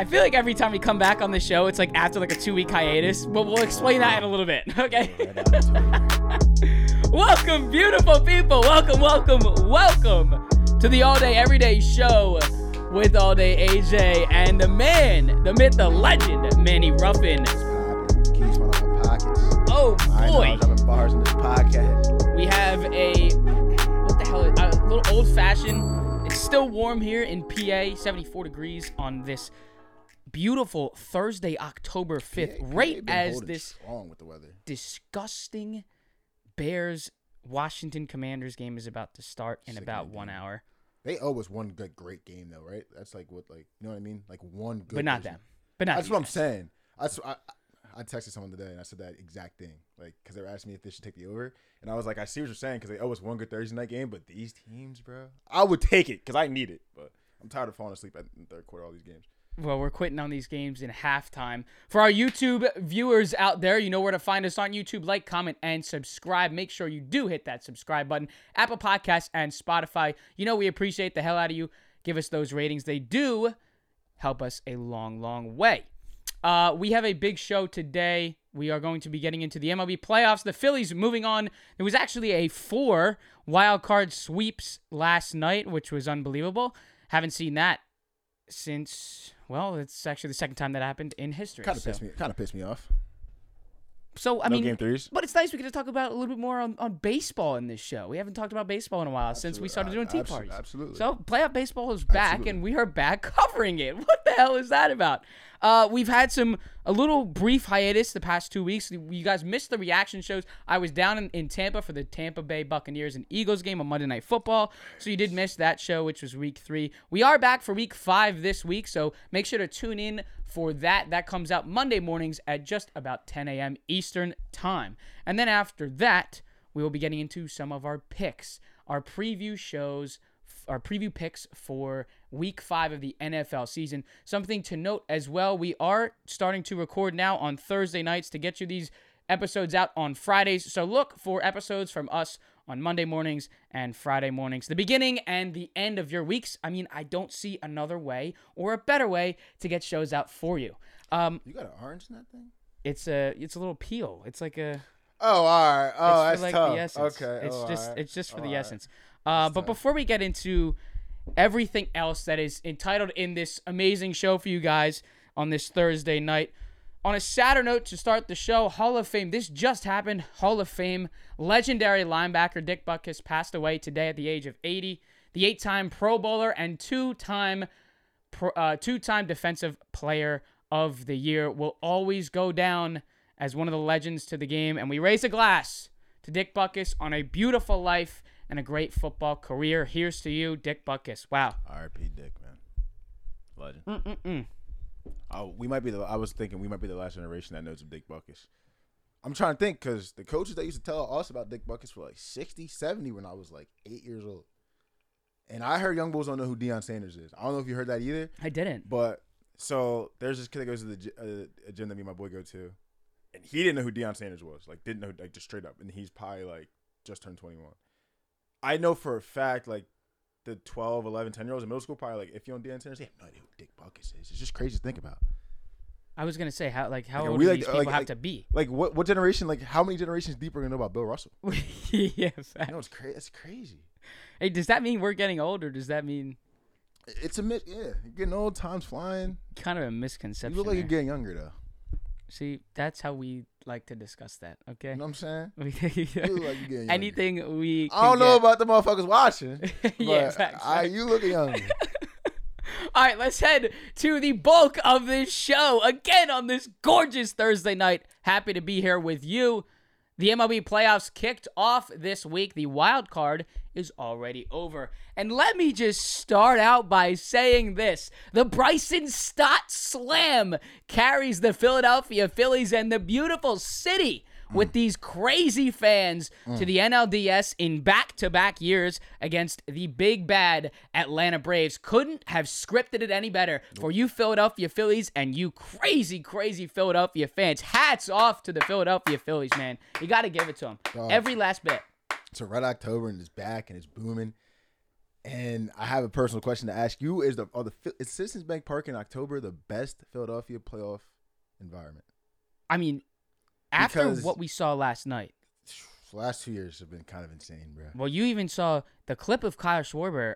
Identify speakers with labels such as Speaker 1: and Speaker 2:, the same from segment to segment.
Speaker 1: I feel like every time we come back on the show, it's like after like a two week hiatus, but we'll explain that in a little bit. Okay. welcome, beautiful people. Welcome, welcome, welcome to the All Day Everyday Show with All Day AJ and the man, the myth, the legend, Manny Ruffin.
Speaker 2: Keys run out my pockets.
Speaker 1: Oh boy,
Speaker 2: I'm dropping bars in this podcast.
Speaker 1: we have a what the hell? A little old fashioned. It's still warm here in PA, 74 degrees on this beautiful Thursday, October 5th,
Speaker 2: They've
Speaker 1: right as this
Speaker 2: strong with the weather.
Speaker 1: disgusting Bears Washington Commanders game is about to start in
Speaker 2: Sick
Speaker 1: about one
Speaker 2: game.
Speaker 1: hour.
Speaker 2: They owe us one good great game though, right? That's like what like you know what I mean? Like one good.
Speaker 1: but not
Speaker 2: version.
Speaker 1: them. But not
Speaker 2: That's what I'm saying. That's I, I texted someone today and I said that exact thing. Like because they were asking me if they should take the over, and I was like, I see what you're saying because they owe us one good Thursday night game, but these teams, bro, I would take it because I need it, but I'm tired of falling asleep at in the third quarter of all these games.
Speaker 1: Well, we're quitting on these games in halftime. For our YouTube viewers out there, you know where to find us on YouTube. Like, comment, and subscribe. Make sure you do hit that subscribe button. Apple Podcasts and Spotify. You know we appreciate the hell out of you. Give us those ratings. They do help us a long, long way. Uh, we have a big show today. We are going to be getting into the MLB playoffs. The Phillies moving on. There was actually a four wild card sweeps last night, which was unbelievable. Haven't seen that since well, it's actually the second time that happened in history.
Speaker 2: Kind of
Speaker 1: so,
Speaker 2: pissed me. Kind of pissed me off.
Speaker 1: so I
Speaker 2: no
Speaker 1: mean,
Speaker 2: game threes.
Speaker 1: but it's nice we get to talk about a little bit more on, on baseball in this show. We haven't talked about baseball in a while since we started doing tea
Speaker 2: Absolutely,
Speaker 1: parties.
Speaker 2: Absolutely.
Speaker 1: So playoff baseball is back,
Speaker 2: Absolutely.
Speaker 1: and we are back covering it. What the hell is that about? Uh, we've had some a little brief hiatus the past two weeks. You guys missed the reaction shows. I was down in, in Tampa for the Tampa Bay Buccaneers and Eagles game on Monday Night Football, so you did miss that show, which was week three. We are back for week five this week, so make sure to tune in for that. That comes out Monday mornings at just about 10 a.m. Eastern time, and then after that, we will be getting into some of our picks, our preview shows our preview picks for week five of the NFL season. Something to note as well, we are starting to record now on Thursday nights to get you these episodes out on Fridays. So look for episodes from us on Monday mornings and Friday mornings, the beginning and the end of your weeks. I mean, I don't see another way or a better way to get shows out for you. Um,
Speaker 2: you got an orange in that thing?
Speaker 1: it's a it's a little peel. It's like a
Speaker 2: Oh, all right. Oh,
Speaker 1: it's
Speaker 2: that's
Speaker 1: like
Speaker 2: tough.
Speaker 1: the essence.
Speaker 2: Okay.
Speaker 1: It's
Speaker 2: oh,
Speaker 1: just
Speaker 2: right.
Speaker 1: it's just for
Speaker 2: Oh,
Speaker 1: the
Speaker 2: right.
Speaker 1: essence. Uh, but
Speaker 2: tough.
Speaker 1: before we get into everything else that is entitled in this amazing show for you guys on this Thursday night, on a sadder note to start the show, Hall of Fame. This just happened. Hall of Fame legendary linebacker Dick Butkus passed away today at the age of 80. The eight-time Pro Bowler and two-time uh, two-time Defensive Player of the Year will always go down as one of the legends to the game. And we raise a glass to Dick Butkus on a beautiful life and a great football career. Here's to you, Dick Butkus. Wow.
Speaker 2: R.I.P. Dick, man. Legend.
Speaker 1: Mm-mm-mm.
Speaker 2: Oh, we might be the. I was thinking we might be the last generation that knows of Dick Butkus. I'm trying to think because the coaches that used to tell us about Dick Butkus were like 60, 70 when I was like eight years old. And I heard young bulls don't know who Deion Sanders is. I don't know if you heard that either.
Speaker 1: I didn't.
Speaker 2: But so there's this kid that goes to the uh, gym that me and my boy go to, and he didn't know who Deion Sanders was. Like didn't know like just straight up, and he's probably like just turned 21. I know for a fact like the 12, 11, 10 year olds in middle school probably like if you on Deion Sanders, they have no idea who Dick Butkus is. It's just crazy to think about.
Speaker 1: I was gonna say how like how
Speaker 2: Like,
Speaker 1: old
Speaker 2: we,
Speaker 1: do
Speaker 2: like,
Speaker 1: these
Speaker 2: uh,
Speaker 1: people
Speaker 2: like-
Speaker 1: have
Speaker 2: like-
Speaker 1: to be?
Speaker 2: Like what what generation? Like how many generations deeper are gonna know about Bill Russell?
Speaker 1: yeah. fact.
Speaker 2: You know it's crazy. It's crazy.
Speaker 1: Hey, does that mean we're getting older? does that mean
Speaker 2: It's a myth. Yeah, you're getting old. Time's flying.
Speaker 1: kind of a misconception.
Speaker 2: You look like
Speaker 1: there?
Speaker 2: you're getting younger though.
Speaker 1: See, that's how we like to discuss that. Okay.
Speaker 2: You know what I'm saying? You like you're getting younger.
Speaker 1: Anything we.
Speaker 2: I don't know
Speaker 1: get-
Speaker 2: about the motherfuckers watching.
Speaker 1: yeah,
Speaker 2: but
Speaker 1: facts,
Speaker 2: I, you looking younger.
Speaker 1: All right, let's head to the bulk of this show again on this gorgeous Thursday night. Happy to be here with you. The MLB playoffs kicked off this week. The wild card is already over. And let me just start out by saying this the Bryson Stott Slam carries the Philadelphia Phillies and the beautiful city with these crazy fans to the NLDS in back to back years against the big bad Atlanta Braves. Couldn't have scripted it any better for you Philadelphia Phillies and you crazy, crazy Philadelphia fans. Hats off to the Philadelphia Phillies, man. You got to give it to them. Every last bit.
Speaker 2: It's a red October and it's back and it's booming. And I have a personal question to ask you: Is the are the is Citizens Bank Park in October the best Philadelphia playoff environment?
Speaker 1: I mean, after
Speaker 2: Because-
Speaker 1: what we saw last night,
Speaker 2: The last two years have been kind of insane, bro.
Speaker 1: well, you even saw the clip of Kyle Schwarber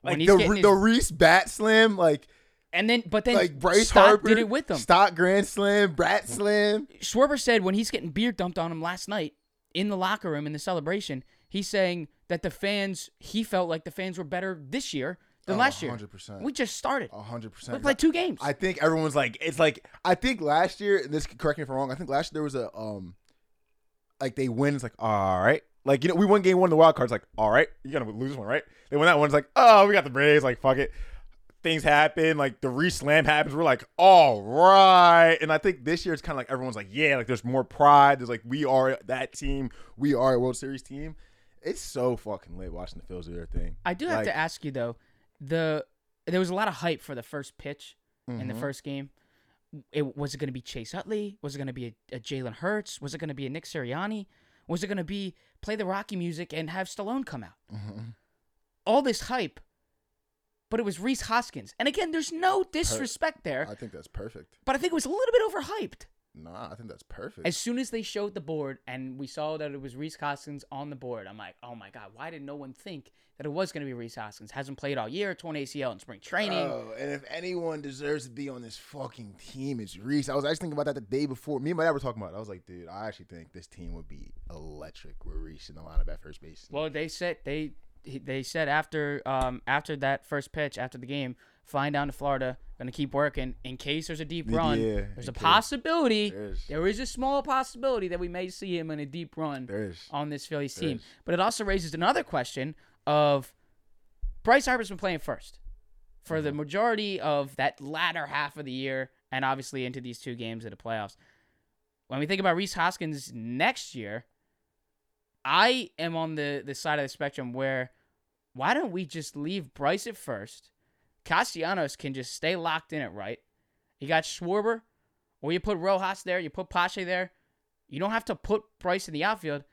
Speaker 1: when
Speaker 2: Like
Speaker 1: he's
Speaker 2: the
Speaker 1: his,
Speaker 2: the Rhys bat slam, like
Speaker 1: and then but then
Speaker 2: like Bryce
Speaker 1: Stott
Speaker 2: Harper
Speaker 1: did it with him.
Speaker 2: Stott Grand Slam, Brat Slam.
Speaker 1: Schwarber said when he's getting beer dumped on him last night in the locker room in the celebration, he's saying that the fans, he felt like the fans were better this year than
Speaker 2: Oh,
Speaker 1: last year.
Speaker 2: 100%.
Speaker 1: We just started.
Speaker 2: A hundred
Speaker 1: We
Speaker 2: percent.
Speaker 1: played two games.
Speaker 2: I think everyone's like, it's like I think last year. And this correct me if I'm wrong. I think last year there was a um, like they win. It's like all right, like you know we won game one of the wild cards. Like all right, you're gonna lose one, right? They win that one. It's like oh, we got the Braves. Like fuck it. Things happen. Like the re-slam happens. We're like all right. And I think this year it's kind of like everyone's like yeah, like there's more pride. There's like we are that team. We are a World Series team. It's so fucking lit watching the Phils do their thing.
Speaker 1: I do have
Speaker 2: Like-
Speaker 1: to ask you though, the there was a lot of hype for the first pitch in the
Speaker 2: Mhm.
Speaker 1: first game. It was it going to be Chase Utley? Was it going to be a, a Jalen Hurts? Was it going to be a Nick Sirianni? Was it going to be play the Rocky music and have Stallone come out?
Speaker 2: Mhm.
Speaker 1: All this hype, but it was Rhys Hoskins. And again, there's no disrespect there,
Speaker 2: I think that's perfect.
Speaker 1: but I think it was a little bit overhyped.
Speaker 2: Nah, I think that's perfect.
Speaker 1: As soon as they showed the board and we saw that it was Rhys Hoskins on the board, I'm like, oh my god, why did no one think that it was going to be Rhys Hoskins? Hasn't played all year, torn ACL in spring training.
Speaker 2: Oh, and if anyone deserves to be on this fucking team, it's Rhys. I was actually thinking about that the day before. Me and my dad were talking about it. I was like, dude, I actually think this team would be electric with Rhys in the lineup at first base.
Speaker 1: Well, they said they they said after um after that first pitch after the game, flying down to Florida, gonna keep working in case there's a deep run.
Speaker 2: yeah,
Speaker 1: there's a
Speaker 2: case.
Speaker 1: possibility.
Speaker 2: There is.
Speaker 1: There is a small possibility that we may see him in a deep run on this Phillies
Speaker 2: There
Speaker 1: team.
Speaker 2: is.
Speaker 1: But it also raises another question of Bryce Harper's been playing first for
Speaker 2: Mm-hmm.
Speaker 1: the majority of that latter half of the year and obviously into these two games of the playoffs. When we think about Rhys Hoskins next year, I am on the, the side of the spectrum where why don't we just leave Bryce at first? Castellanos can just stay locked in it, right. You got Schwarber, or you put Rojas there, you put Pache there. You don't have to put Bryce in the outfield,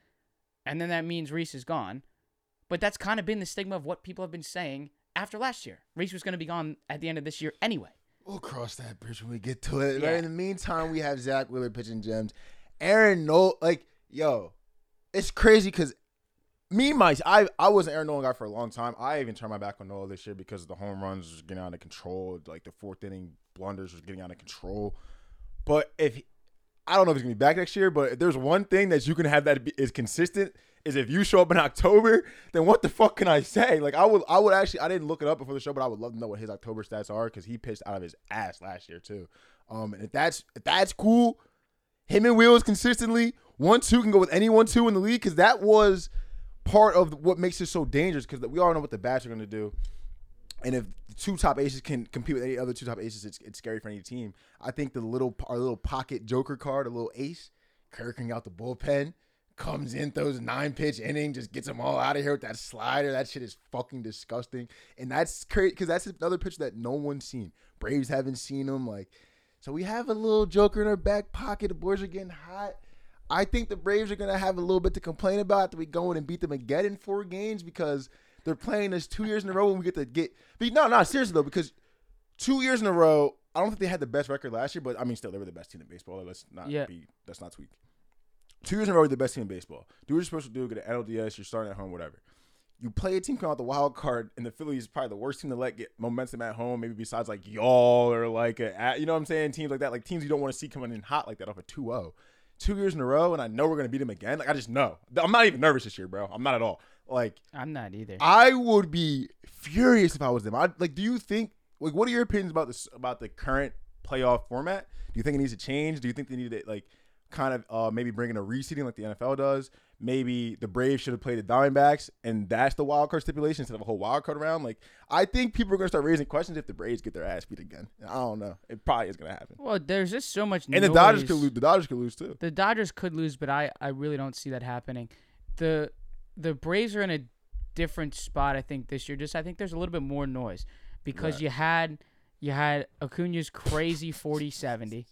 Speaker 1: and then that means Rhys is gone. But that's kind of been the stigma of what people have been saying after last year. Rhys was going to be gone at the end of this year anyway.
Speaker 2: We'll cross that bridge when we get to it.
Speaker 1: Yeah.
Speaker 2: Right? In the meantime, we have Zack Wheeler pitching gems. Aaron Nola, like, yo, it's crazy because me, my, I, I was an Aaron Nola guy for a long time. I even turned my back on Nola this year because the home runs was getting out of control. Like the fourth inning blunders was getting out of control. But if I don't know if he's gonna be back next year, but if there's one thing that you can have that is consistent is if you show up in October, then what the fuck can I say? Like I would, I would actually, I didn't look it up before the show, but I would love to know what his October stats are because he pitched out of his ass last year too. Um, and if that's if that's cool, him and Wheels consistently one two can go with any one two in the league because that was part of what makes it so dangerous because we all know what the bats are gonna do. And if two top aces can compete with any other two top aces, it's, it's scary for any team. I think the little our little pocket joker card, a little ace, Kerkering out the bullpen, comes in, throws nine pitch inning, just gets them all out of here with that slider. That shit is fucking disgusting. And that's crazy because that's another pitch that no one's seen. Braves haven't seen him. Like, so we have a little joker in our back pocket. The boys are getting hot. I think the Braves are gonna have a little bit to complain about after we go in and beat them again in four games because they're playing us two years in a row when we get to get. But no, no, seriously though, because two years in a row, I don't think they had the best record last year, but I mean, still they were the best team in baseball. Let's not
Speaker 1: Yeah.
Speaker 2: be. Let's not tweak. Two years in a row, the best team in baseball. Do what you're supposed to do. Get an LDS. You're starting at home, whatever. You play a team come out the wild card, and the Phillies is probably the worst team to let get momentum at home. Maybe besides like y'all or like a, you know what I'm saying, teams like that, like teams you don't want to see coming in hot like that off a 2-0. Two years in a row, and I know we're gonna beat them again. Like I just know. I'm not even nervous this year, bro. I'm not at all. Like
Speaker 1: I'm not either.
Speaker 2: I would be furious if I was them. I like. Do you think? Like, what are your opinions about this? About the current playoff format? Do you think it needs to change? Do you think they need to like kind of uh, maybe bring in a reseeding like the NFL does? Maybe the Braves should have played the Diamondbacks, and that's the wild card stipulation instead of a whole wild card round. Like, I think people are gonna start raising questions if the Braves get their ass beat again. I don't know. It probably is gonna happen.
Speaker 1: well, there's just so much.
Speaker 2: And the Dodgers could lose. The Dodgers could lose too.
Speaker 1: The Dodgers could lose, but I, I really don't see that happening. The the Braves are in a different spot, I think, this year. Just I think there's a little bit more noise because
Speaker 2: Right.
Speaker 1: you had you had Acuna's crazy 40-70.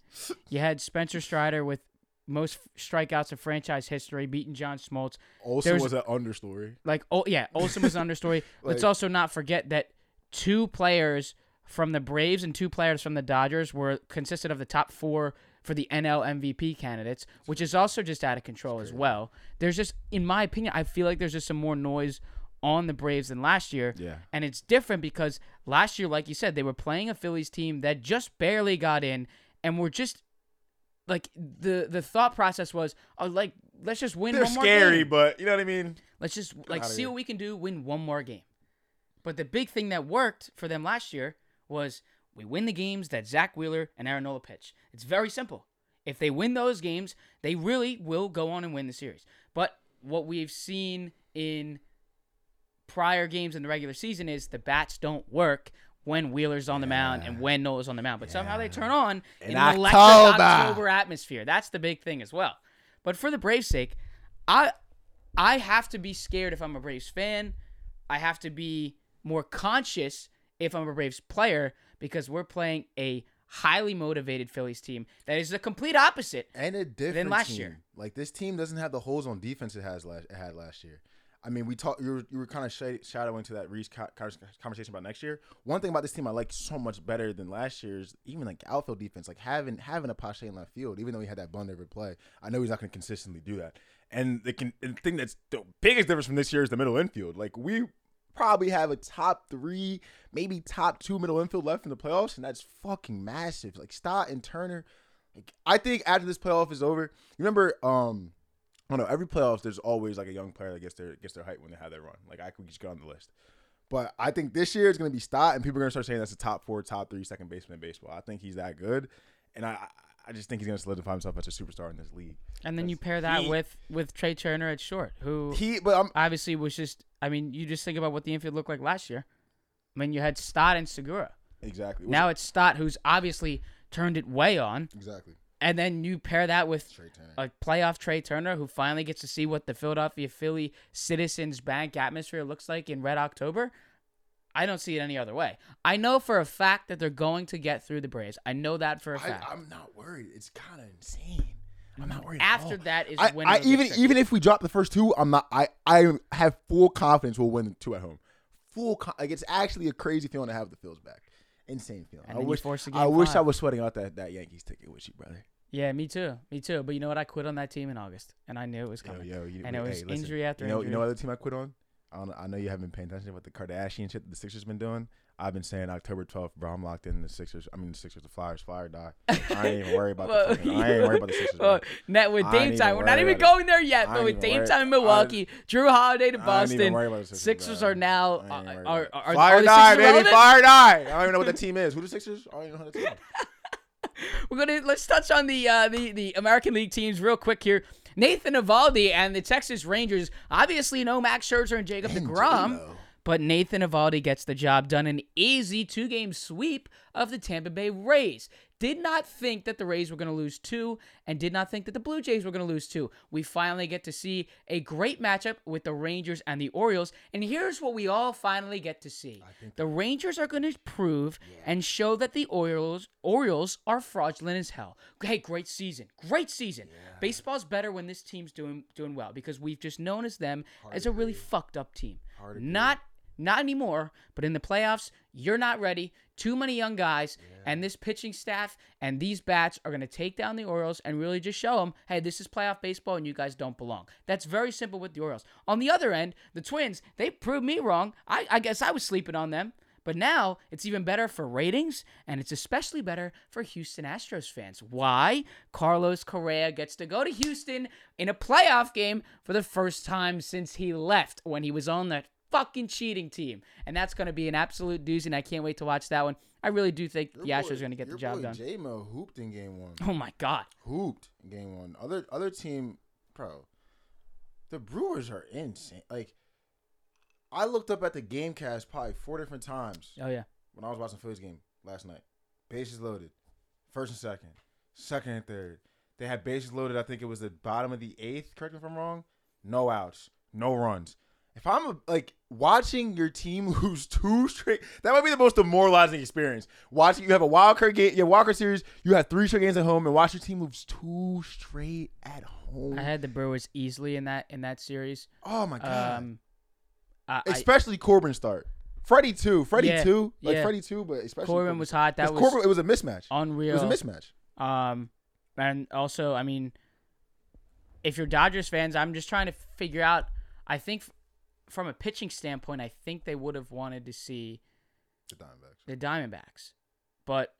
Speaker 1: You had Spencer Strider with most strikeouts in franchise history, beating John Smoltz.
Speaker 2: Olson
Speaker 1: There's-
Speaker 2: was an understory.
Speaker 1: Like, oh yeah, Olson was an understory. Let's also not forget that two players from the Braves and two players from the Dodgers were consisted of the top four for the NL MVP candidates, which is also just out of control as well. There's just, in my opinion, I feel like there's just some more noise on the Braves than last year.
Speaker 2: Yeah.
Speaker 1: And it's different because last year, like you said, they were playing a Phillies team that just barely got in and were just like the the thought process was, oh, like let's just win
Speaker 2: They're
Speaker 1: one more
Speaker 2: scary,
Speaker 1: game.
Speaker 2: but you know what I mean.
Speaker 1: Let's just like see
Speaker 2: here.
Speaker 1: what we can do, win one more game. But the big thing that worked for them last year was we win the games that Zack Wheeler and Aaron Nola pitch. It's very simple. If they win those games, they really will go on and win the series. But what we've seen in prior games in the regular season is the bats don't work when Wheeler's on the mound and when Nola's on the mound. But somehow they turn on in,
Speaker 2: In
Speaker 1: an electric
Speaker 2: October.
Speaker 1: October atmosphere. That's the big thing as well. But for the Braves' sake, I I have to be scared if I'm a Braves fan. I have to be more conscious if I'm a Braves player because we're playing a highly motivated Phillies team that is the complete opposite.
Speaker 2: and a different than
Speaker 1: last
Speaker 2: team.
Speaker 1: year.
Speaker 2: Like this team doesn't have the holes on defense it has last it had last year. I mean, we talked. You were, you were kind of sh- shadowing to that Rhys co- co- conversation about next year. One thing about this team I like so much better than last year's, even like outfield defense, like having having a Pache in left field, even though he had that blunder every play. I know he's not going to consistently do that. And the, the thing that's the biggest difference from this year is the middle infield. Like we probably have a top three, maybe top two middle infield left in the playoffs, and that's fucking massive. Like Stott and Turner. Like I think after this playoff is over, you remember, um, I don't know. Every playoffs, there's always like a young player that gets their gets their height when they have their run. Like I could just go on the list. But I think this year it's going to be Stott, and people are going to start saying that's a top four, top three second baseman in baseball. I think he's that good, and I I just think he's going to solidify himself as a superstar in this league.
Speaker 1: And then you pair that
Speaker 2: he-
Speaker 1: with with Trea Turner at short, who
Speaker 2: He, but I'm
Speaker 1: obviously was just I mean, you just think about what the infield looked like last year. I mean, you had Stott and Segura.
Speaker 2: exactly
Speaker 1: Now it's Stott who's obviously turned it way on,
Speaker 2: exactly
Speaker 1: and then you pair that with a playoff Trea Turner who finally gets to see what the Philadelphia Philly Citizens Bank atmosphere looks like in Red October. I don't see it any other way. I know for a fact that they're going to get through the Braves. I know that for a fact.
Speaker 2: I'm not worried. It's kind of insane. I'm not worried.
Speaker 1: After that is
Speaker 2: I,
Speaker 1: when
Speaker 2: I even even if we drop the first two, I'm not. I I have full confidence we'll win the two at home. Full con- like it's actually a crazy feeling to have the Phils back. Insane feeling.
Speaker 1: And
Speaker 2: I wish
Speaker 1: force a
Speaker 2: I
Speaker 1: game
Speaker 2: wish I was sweating out that that Yankees ticket with you, brother.
Speaker 1: Yeah, me too. Me too. But you know what? I quit on that team in August, and I knew it was coming.
Speaker 2: yo, you,
Speaker 1: And it
Speaker 2: wait,
Speaker 1: was
Speaker 2: hey, listen,
Speaker 1: injury after
Speaker 2: you know,
Speaker 1: injury.
Speaker 2: You know what other team I quit on? I don't. I know you haven't been paying attention to what the Kardashian shit that the Sixers been doing. I've been saying October 12th, bro. I'm locked in. The Sixers. I mean, the Sixers, the Flyers, Flyer die. I ain't even worried about
Speaker 1: Well,
Speaker 2: the. Fucking, I ain't worried about the Sixers. bro.
Speaker 1: Well, net with
Speaker 2: I
Speaker 1: Dame time. We're not even
Speaker 2: about it.
Speaker 1: going there yet, but with
Speaker 2: even
Speaker 1: Dame time in Milwaukee, Jrue Holiday to
Speaker 2: I ain't even
Speaker 1: Boston,
Speaker 2: worried about the Sixers,
Speaker 1: Sixers are now
Speaker 2: I
Speaker 1: are, are, are,
Speaker 2: Flyer
Speaker 1: are the
Speaker 2: die, baby.
Speaker 1: relevant?
Speaker 2: Flyer die. I don't even know what the team is. Who the Sixers? I don't even know who the team. is.
Speaker 1: We're gonna let's touch on the uh, the the American League teams real quick here. Nathan Eovaldi and the Texas Rangers obviously no Max Scherzer and Jacob
Speaker 2: And
Speaker 1: Degrom,
Speaker 2: J-Lo.
Speaker 1: But Nathan Eovaldi gets the job done. An easy two game sweep of the Tampa Bay Rays. Did not think that the Rays were going to lose two, and did not think that the Blue Jays were going to lose two. We finally get to see a great matchup with the Rangers and the Orioles, and here's what we all finally get to see: the Rangers are going to prove and show that the Orioles Orioles are fraudulent as hell. Hey, great season, great season. Baseball's better when this team's doing doing well because we've just known as them as a really fucked up team.
Speaker 2: Hard.
Speaker 1: Not not anymore, but in the playoffs, you're not ready. Too many young guys, and this pitching staff and these bats are going to take down the Orioles and really just show them, hey, this is playoff baseball and you guys don't belong. That's very simple with the Orioles. On the other end, the Twins, they proved me wrong. I, I guess I was sleeping on them. But now it's even better for ratings, and it's especially better for Houston Astros fans. Why? Carlos Correa gets to go to Houston in a playoff game for the first time since he left when he was on that fucking cheating team. And that's going to be an absolute doozy, and I can't wait to watch that one. I really do think the
Speaker 2: Your
Speaker 1: Astros are going to get the job
Speaker 2: boy
Speaker 1: done.
Speaker 2: J-Mo hooped in game one.
Speaker 1: Oh my God.
Speaker 2: Hooped in game one. Other other team, bro. The Brewers are insane. Like, I looked up at the game cast probably four different times
Speaker 1: Oh, yeah.
Speaker 2: when I was watching the Phillies game last night. Bases loaded, first and second, second and third. They had bases loaded. I think it was the bottom of the eighth. Correct me if I'm wrong. No outs, no runs. If I'm a, like, watching your team lose two straight. That might be the most demoralizing experience. Watching you have a wild card game, your wild card series. You have three straight games at home, and watch your team lose two straight at home.
Speaker 1: I had the Brewers easily in that in that series.
Speaker 2: oh my god!
Speaker 1: Um, I, I,
Speaker 2: especially Corbin start. Freddie too. Freddie
Speaker 1: Yeah,
Speaker 2: too. Like
Speaker 1: yeah.
Speaker 2: Freddie too, but especially
Speaker 1: Corbin was hot. That was
Speaker 2: Corbin, it was a mismatch.
Speaker 1: Unreal it
Speaker 2: was a mismatch.
Speaker 1: Um, and also, I mean, if you're Dodgers fans, I'm just trying to figure out. I think from a pitching standpoint, I think they would have wanted to see
Speaker 2: The Diamondbacks.
Speaker 1: the Diamondbacks, but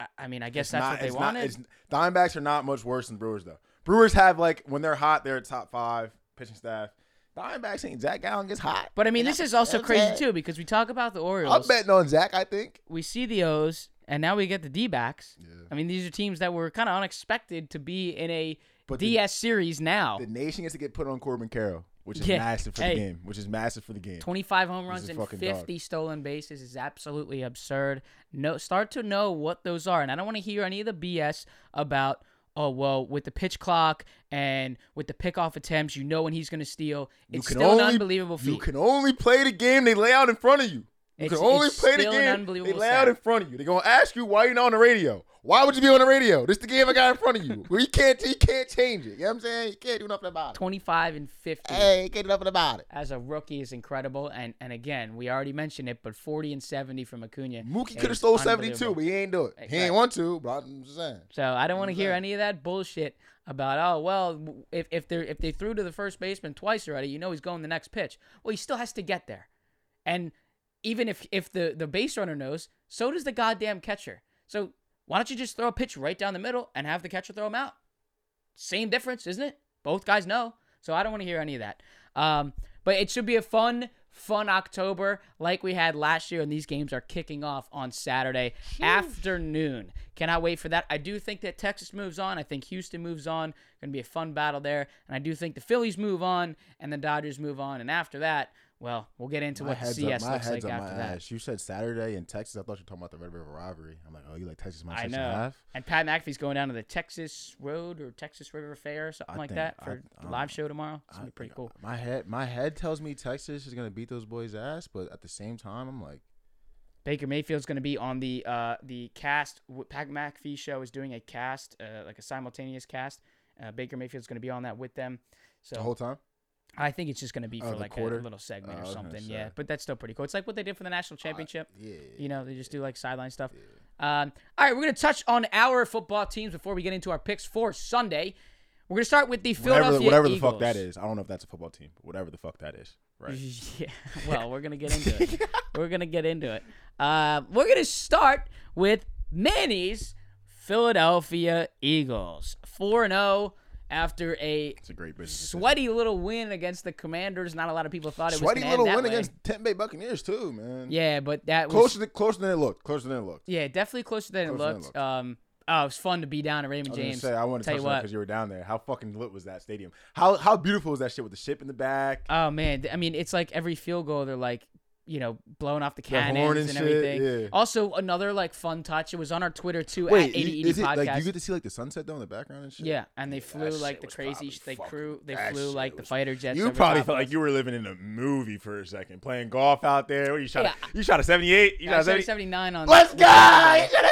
Speaker 1: I, I mean, I guess
Speaker 2: It's
Speaker 1: that's
Speaker 2: not-
Speaker 1: what they
Speaker 2: it's not-
Speaker 1: wanted.
Speaker 2: it's- Diamondbacks are not much worse than Brewers though. Brewers have like when they're hot, they're top five pitching staff. Diamondbacks ain't Zac Gallen gets hot.
Speaker 1: but I mean, this is also crazy too because we talk about the Orioles.
Speaker 2: I'm betting on Zach. I think.
Speaker 1: we see the O's, and now we get the D-backs.
Speaker 2: Yeah.
Speaker 1: I mean, these are teams that were kind of unexpected to be in a
Speaker 2: But the-
Speaker 1: DS series now.
Speaker 2: The nation gets to get put on Corbin Carroll, which is
Speaker 1: Yeah.
Speaker 2: massive for
Speaker 1: Hey.
Speaker 2: the game. Which is massive for the game.
Speaker 1: 25 home runs and
Speaker 2: fucking
Speaker 1: 50 stolen bases is absolutely absurd. No, start to know what those are, and I don't want to hear any of the BS about. Oh well, with the pitch clock and with the pickoff attempts, you know when he's going to steal. It's still an unbelievable feat.
Speaker 2: You can only play the game they lay out in front of you. You
Speaker 1: It's-
Speaker 2: can only play the game they lay out in front of you. They're gonna ask you why you're not on the radio. Why would you be on the radio? This is the game I got in front of you. Well, you can't you can't change it. You know what I'm saying? You can't do nothing about it.
Speaker 1: 25 and 50
Speaker 2: Hey, you can't do nothing about it.
Speaker 1: as a rookie is incredible, and and again, we already mentioned it, but 40 and 70 from Acuna.
Speaker 2: Mookie could have stole 72, but he ain't do it. He ain't want to, but I'm just saying.
Speaker 1: So I don't want to hear
Speaker 2: Exactly.
Speaker 1: any of that bullshit about oh well if if they if they threw to the first baseman twice already, you know he's going the next pitch. Well, he still has to get there, and even if if the the base runner knows, so does the goddamn catcher. So why don't you just throw a pitch right down the middle and have the catcher throw him out? Same difference, isn't it? Both guys know. So I don't want to hear any of that. Um, but it should be a fun, fun October like we had last year, and these games are kicking off on Saturday afternoon. Cannot wait for that. I do think that Texas moves on. I think Houston moves on. Going to be a fun battle there, and I do think the Phillies move on and the Dodgers move on. And after that, well, we'll get into what the
Speaker 2: head's
Speaker 1: CS
Speaker 2: up, my
Speaker 1: looks
Speaker 2: head's
Speaker 1: like after
Speaker 2: my
Speaker 1: that.
Speaker 2: ass. You said Saturday in Texas. I thought you were talking about the Red River rivalry. I'm like, oh, you like Texas minus
Speaker 1: I
Speaker 2: six and
Speaker 1: know. And Pat McAfee's going down to the Texas Road or Texas River Fair or something
Speaker 2: I
Speaker 1: like
Speaker 2: think-
Speaker 1: that for
Speaker 2: I
Speaker 1: the live show tomorrow. It's gonna be pretty cool.
Speaker 2: My head, my head tells me Texas is gonna beat those boys' ass, but at the same time, I'm like,
Speaker 1: Baker Mayfield's going to be on the uh, the cast. Pat McAfee show is doing a cast, uh, like a simultaneous cast. Uh, Baker Mayfield's going to be on that with them. So
Speaker 2: the whole time.
Speaker 1: I think it's just going to be
Speaker 2: Oh,
Speaker 1: for
Speaker 2: the
Speaker 1: like
Speaker 2: quarter?
Speaker 1: a little segment
Speaker 2: Oh,
Speaker 1: or something. Yeah, but that's still pretty cool. It's like what they did for the national championship.
Speaker 2: Yeah.
Speaker 1: You know, they just do like sideline stuff. Um, all right, we're going to touch on our football teams before we get into our picks for Sunday. We're going to start with the
Speaker 2: Whatever,
Speaker 1: Philadelphia
Speaker 2: whatever the
Speaker 1: Eagles.
Speaker 2: fuck that is. I don't know if that's a football team, but whatever the fuck that is. Right.
Speaker 1: Yeah. Well, we're gonna get into it. we're gonna get into it. Uh, we're gonna start with Manny's Philadelphia Eagles, four and zero after a
Speaker 2: It's a great business.
Speaker 1: sweaty little win against the Commanders. Not a lot of people thought it
Speaker 2: Sweaty
Speaker 1: was gonna
Speaker 2: little
Speaker 1: end that
Speaker 2: win
Speaker 1: way.
Speaker 2: against Tampa Bay Buccaneers too, man.
Speaker 1: Yeah, but that was
Speaker 2: Closer, than, closer than it looked. Closer than it looked.
Speaker 1: yeah, definitely closer than it
Speaker 2: Closer than it
Speaker 1: looked.
Speaker 2: looked.
Speaker 1: Um, oh, it was fun to be down at Raymond
Speaker 2: I
Speaker 1: James.
Speaker 2: say I want to
Speaker 1: Tell
Speaker 2: touch
Speaker 1: you
Speaker 2: because you were down there. How fucking lit was that stadium? How how beautiful was that shit with the ship in the back?
Speaker 1: Oh man, I mean, it's like every field goal they're like, you know, blowing off the
Speaker 2: The
Speaker 1: cannons
Speaker 2: horn
Speaker 1: and,
Speaker 2: and shit,
Speaker 1: everything.
Speaker 2: yeah.
Speaker 1: Also, another like fun touch. It was on our Twitter too
Speaker 2: Wait,
Speaker 1: at 80
Speaker 2: you- is it
Speaker 1: podcast.
Speaker 2: like you get to see like the sunset though in the background and shit?
Speaker 1: yeah, and they flew
Speaker 2: that
Speaker 1: like the crazy. They flew. They flew like the fighter jets.
Speaker 2: You probably felt like you were living in a movie for a second, playing golf out there. What you shot?
Speaker 1: Yeah,
Speaker 2: a, you shot a seventy-eight. You
Speaker 1: Yeah,
Speaker 2: shot a 70,
Speaker 1: 79 on.
Speaker 2: Let's go! You shot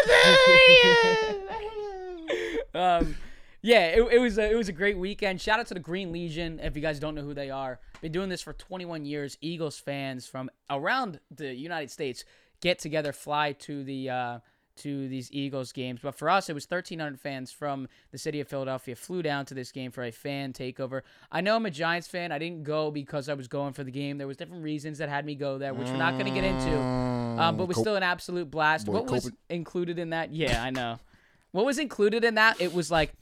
Speaker 2: a
Speaker 1: um, yeah, it, it was a, it was a great weekend. Shout out to the Green Legion. If you guys don't know who they are, been doing this for 21 years. Eagles fans from around the United States get together, fly to the uh, to these Eagles games. But for us, it was 1,300 fans from the city of Philadelphia flew down to this game for a fan takeover. I know I'm a Giants fan. I didn't go because I was going for the game. There was different reasons that had me go there, which we're not going to get into. Um, but it was
Speaker 2: Cop-
Speaker 1: still an absolute blast.
Speaker 2: Boy,
Speaker 1: what was included in that? Yeah, I know. what was included in that? It was like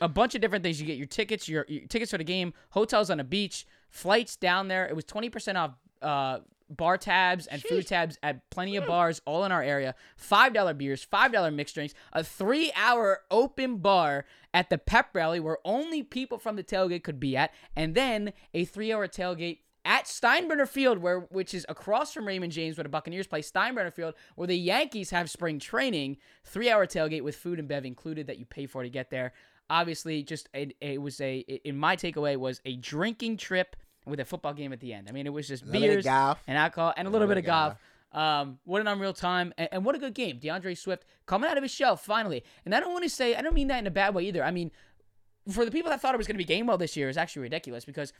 Speaker 1: a bunch of different things. You get your tickets, your, your tickets for the game, hotels on a beach, flights down there. It was twenty percent off uh, bar tabs and food tabs at plenty of bars all in our area. Five dollar beers, five dollar mixed drinks, a three hour open bar at the pep rally where only people from the tailgate could be at, and then a three hour tailgate at Steinbrenner Field, where which is across from Raymond James, where the Buccaneers play. Steinbrenner Field, where the Yankees have spring training. Three hour tailgate with food and bev included that you pay for to get there. Obviously, just it, it was a in my takeaway was a drinking trip with a football game at the end. I mean, it was just
Speaker 2: A little bit of
Speaker 1: beers
Speaker 2: golf.
Speaker 1: and alcohol and a little bit of golf.
Speaker 2: golf.
Speaker 1: Um, what an unreal time and, and what a good game. D'Andre Swift coming out of his shell finally. And I don't want to say I don't mean that in a bad way either. I mean, for the people that thought it was going to be Gainwell this year is actually ridiculous because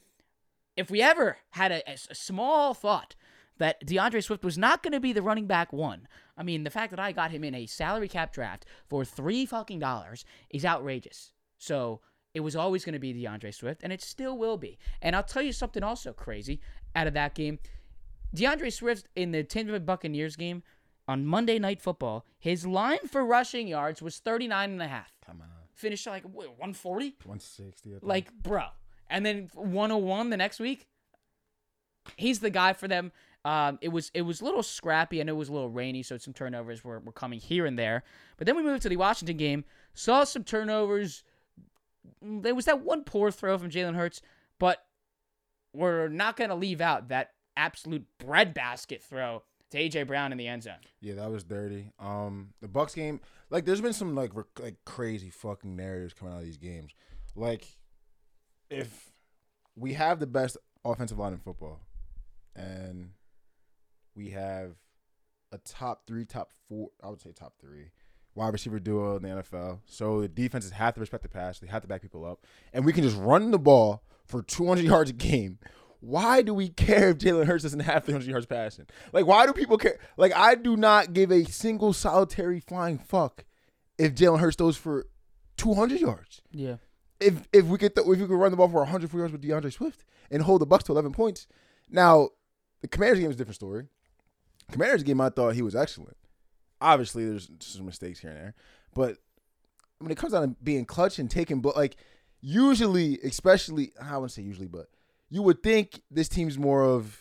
Speaker 1: if we ever had a small thought that D'Andre Swift was not going to be the running back one, I mean, the fact that I got him in a salary cap draft for three fucking dollars is outrageous. So it was always going to be D'Andre Swift, and it still will be. And I'll tell you something also crazy out of that game. D'Andre Swift in the Tampa Buccaneers game on Monday Night Football, his line for rushing yards was 39 and a half.
Speaker 2: Come on.
Speaker 1: Finished like what, 140?
Speaker 2: 160. I think.
Speaker 1: Like, bro. And then 101 the next week. He's the guy for them. Um, it was it was a little scrappy and it was a little rainy, so some turnovers were, were coming here and there. But then we moved to the Washington game, saw some turnovers. There was that one poor throw from Jalen Hurts, but we're not going to leave out that absolute breadbasket throw to AJ Brown in the end zone.
Speaker 2: Yeah, that was dirty. Um, the Bucks game, like, there's been some like rec- like crazy fucking narratives coming out of these games. Like, if we have the best offensive line in football, and we have a top three, top four, I would say top three wide receiver duo in the NFL. So the defenses have to respect the pass. They have to back people up, and we can just run the ball for 200 yards a game. Why do we care if Jalen Hurts doesn't have 300 yards passing? Like, why do people care? Like, I do not give a single solitary flying fuck if Jalen Hurts throws for 200 yards.
Speaker 1: Yeah.
Speaker 2: If if we could th- if we could run the ball for 104 yards with D'Andre Swift and hold the Bucks to 11 points. Now, the Commanders game is a different story. Commanders game, I thought he was excellent. Obviously, there's some mistakes here and there, but when it comes down to being clutch and taking, but like usually, especially I wouldn't say usually, but you would think this team's more of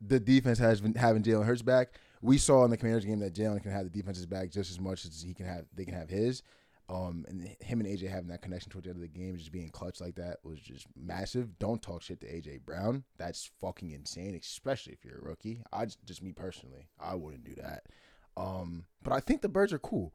Speaker 2: the defense has been having Jalen Hurts back. We saw in the Commanders game that Jalen can have the defense's back just as much as he can have. They can have his. Um, and him and AJ having that connection towards the end of the game, just being clutch like that, was just massive. Don't talk shit to AJ Brown. That's fucking insane, especially if you're a rookie. I just, just me personally, I wouldn't do that. Um, but I think the birds are cool.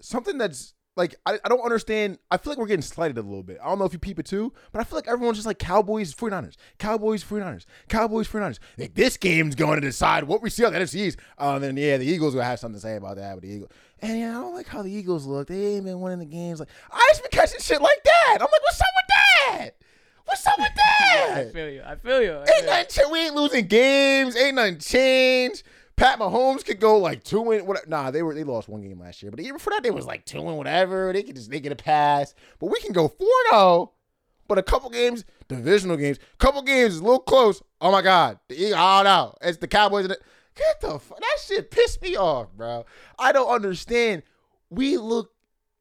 Speaker 2: Something that's like I, I don't understand. I feel like we're getting slighted a little bit. I don't know if you peep it too, but I feel like everyone's just like Cowboys, 49ers, Cowboys, 49ers, Cowboys, 49ers. Like this game's going to decide what we see on the NFCs. Um, and yeah, the Eagles will have something to say about that with the Eagles. And yeah, I don't like how the Eagles look. They ain't been winning the games. Like I just been catching shit like that. I'm like, what's up with that? What's up with that?
Speaker 1: I feel you. I feel you. I
Speaker 2: Ain't
Speaker 1: feel you.
Speaker 2: nothing. ch- We ain't losing games. Ain't nothing changed. Pat Mahomes could go like two and whatever. Nah, they were they lost one game last year, but the year before that they was like two and whatever. They could just they get a pass, but we can go four zero. Oh, but a couple games, divisional games, couple games is a little close. Oh my God, the Eagles, oh no, it's the Cowboys. The, get the fuck that shit pissed me off, bro. I don't understand. We look,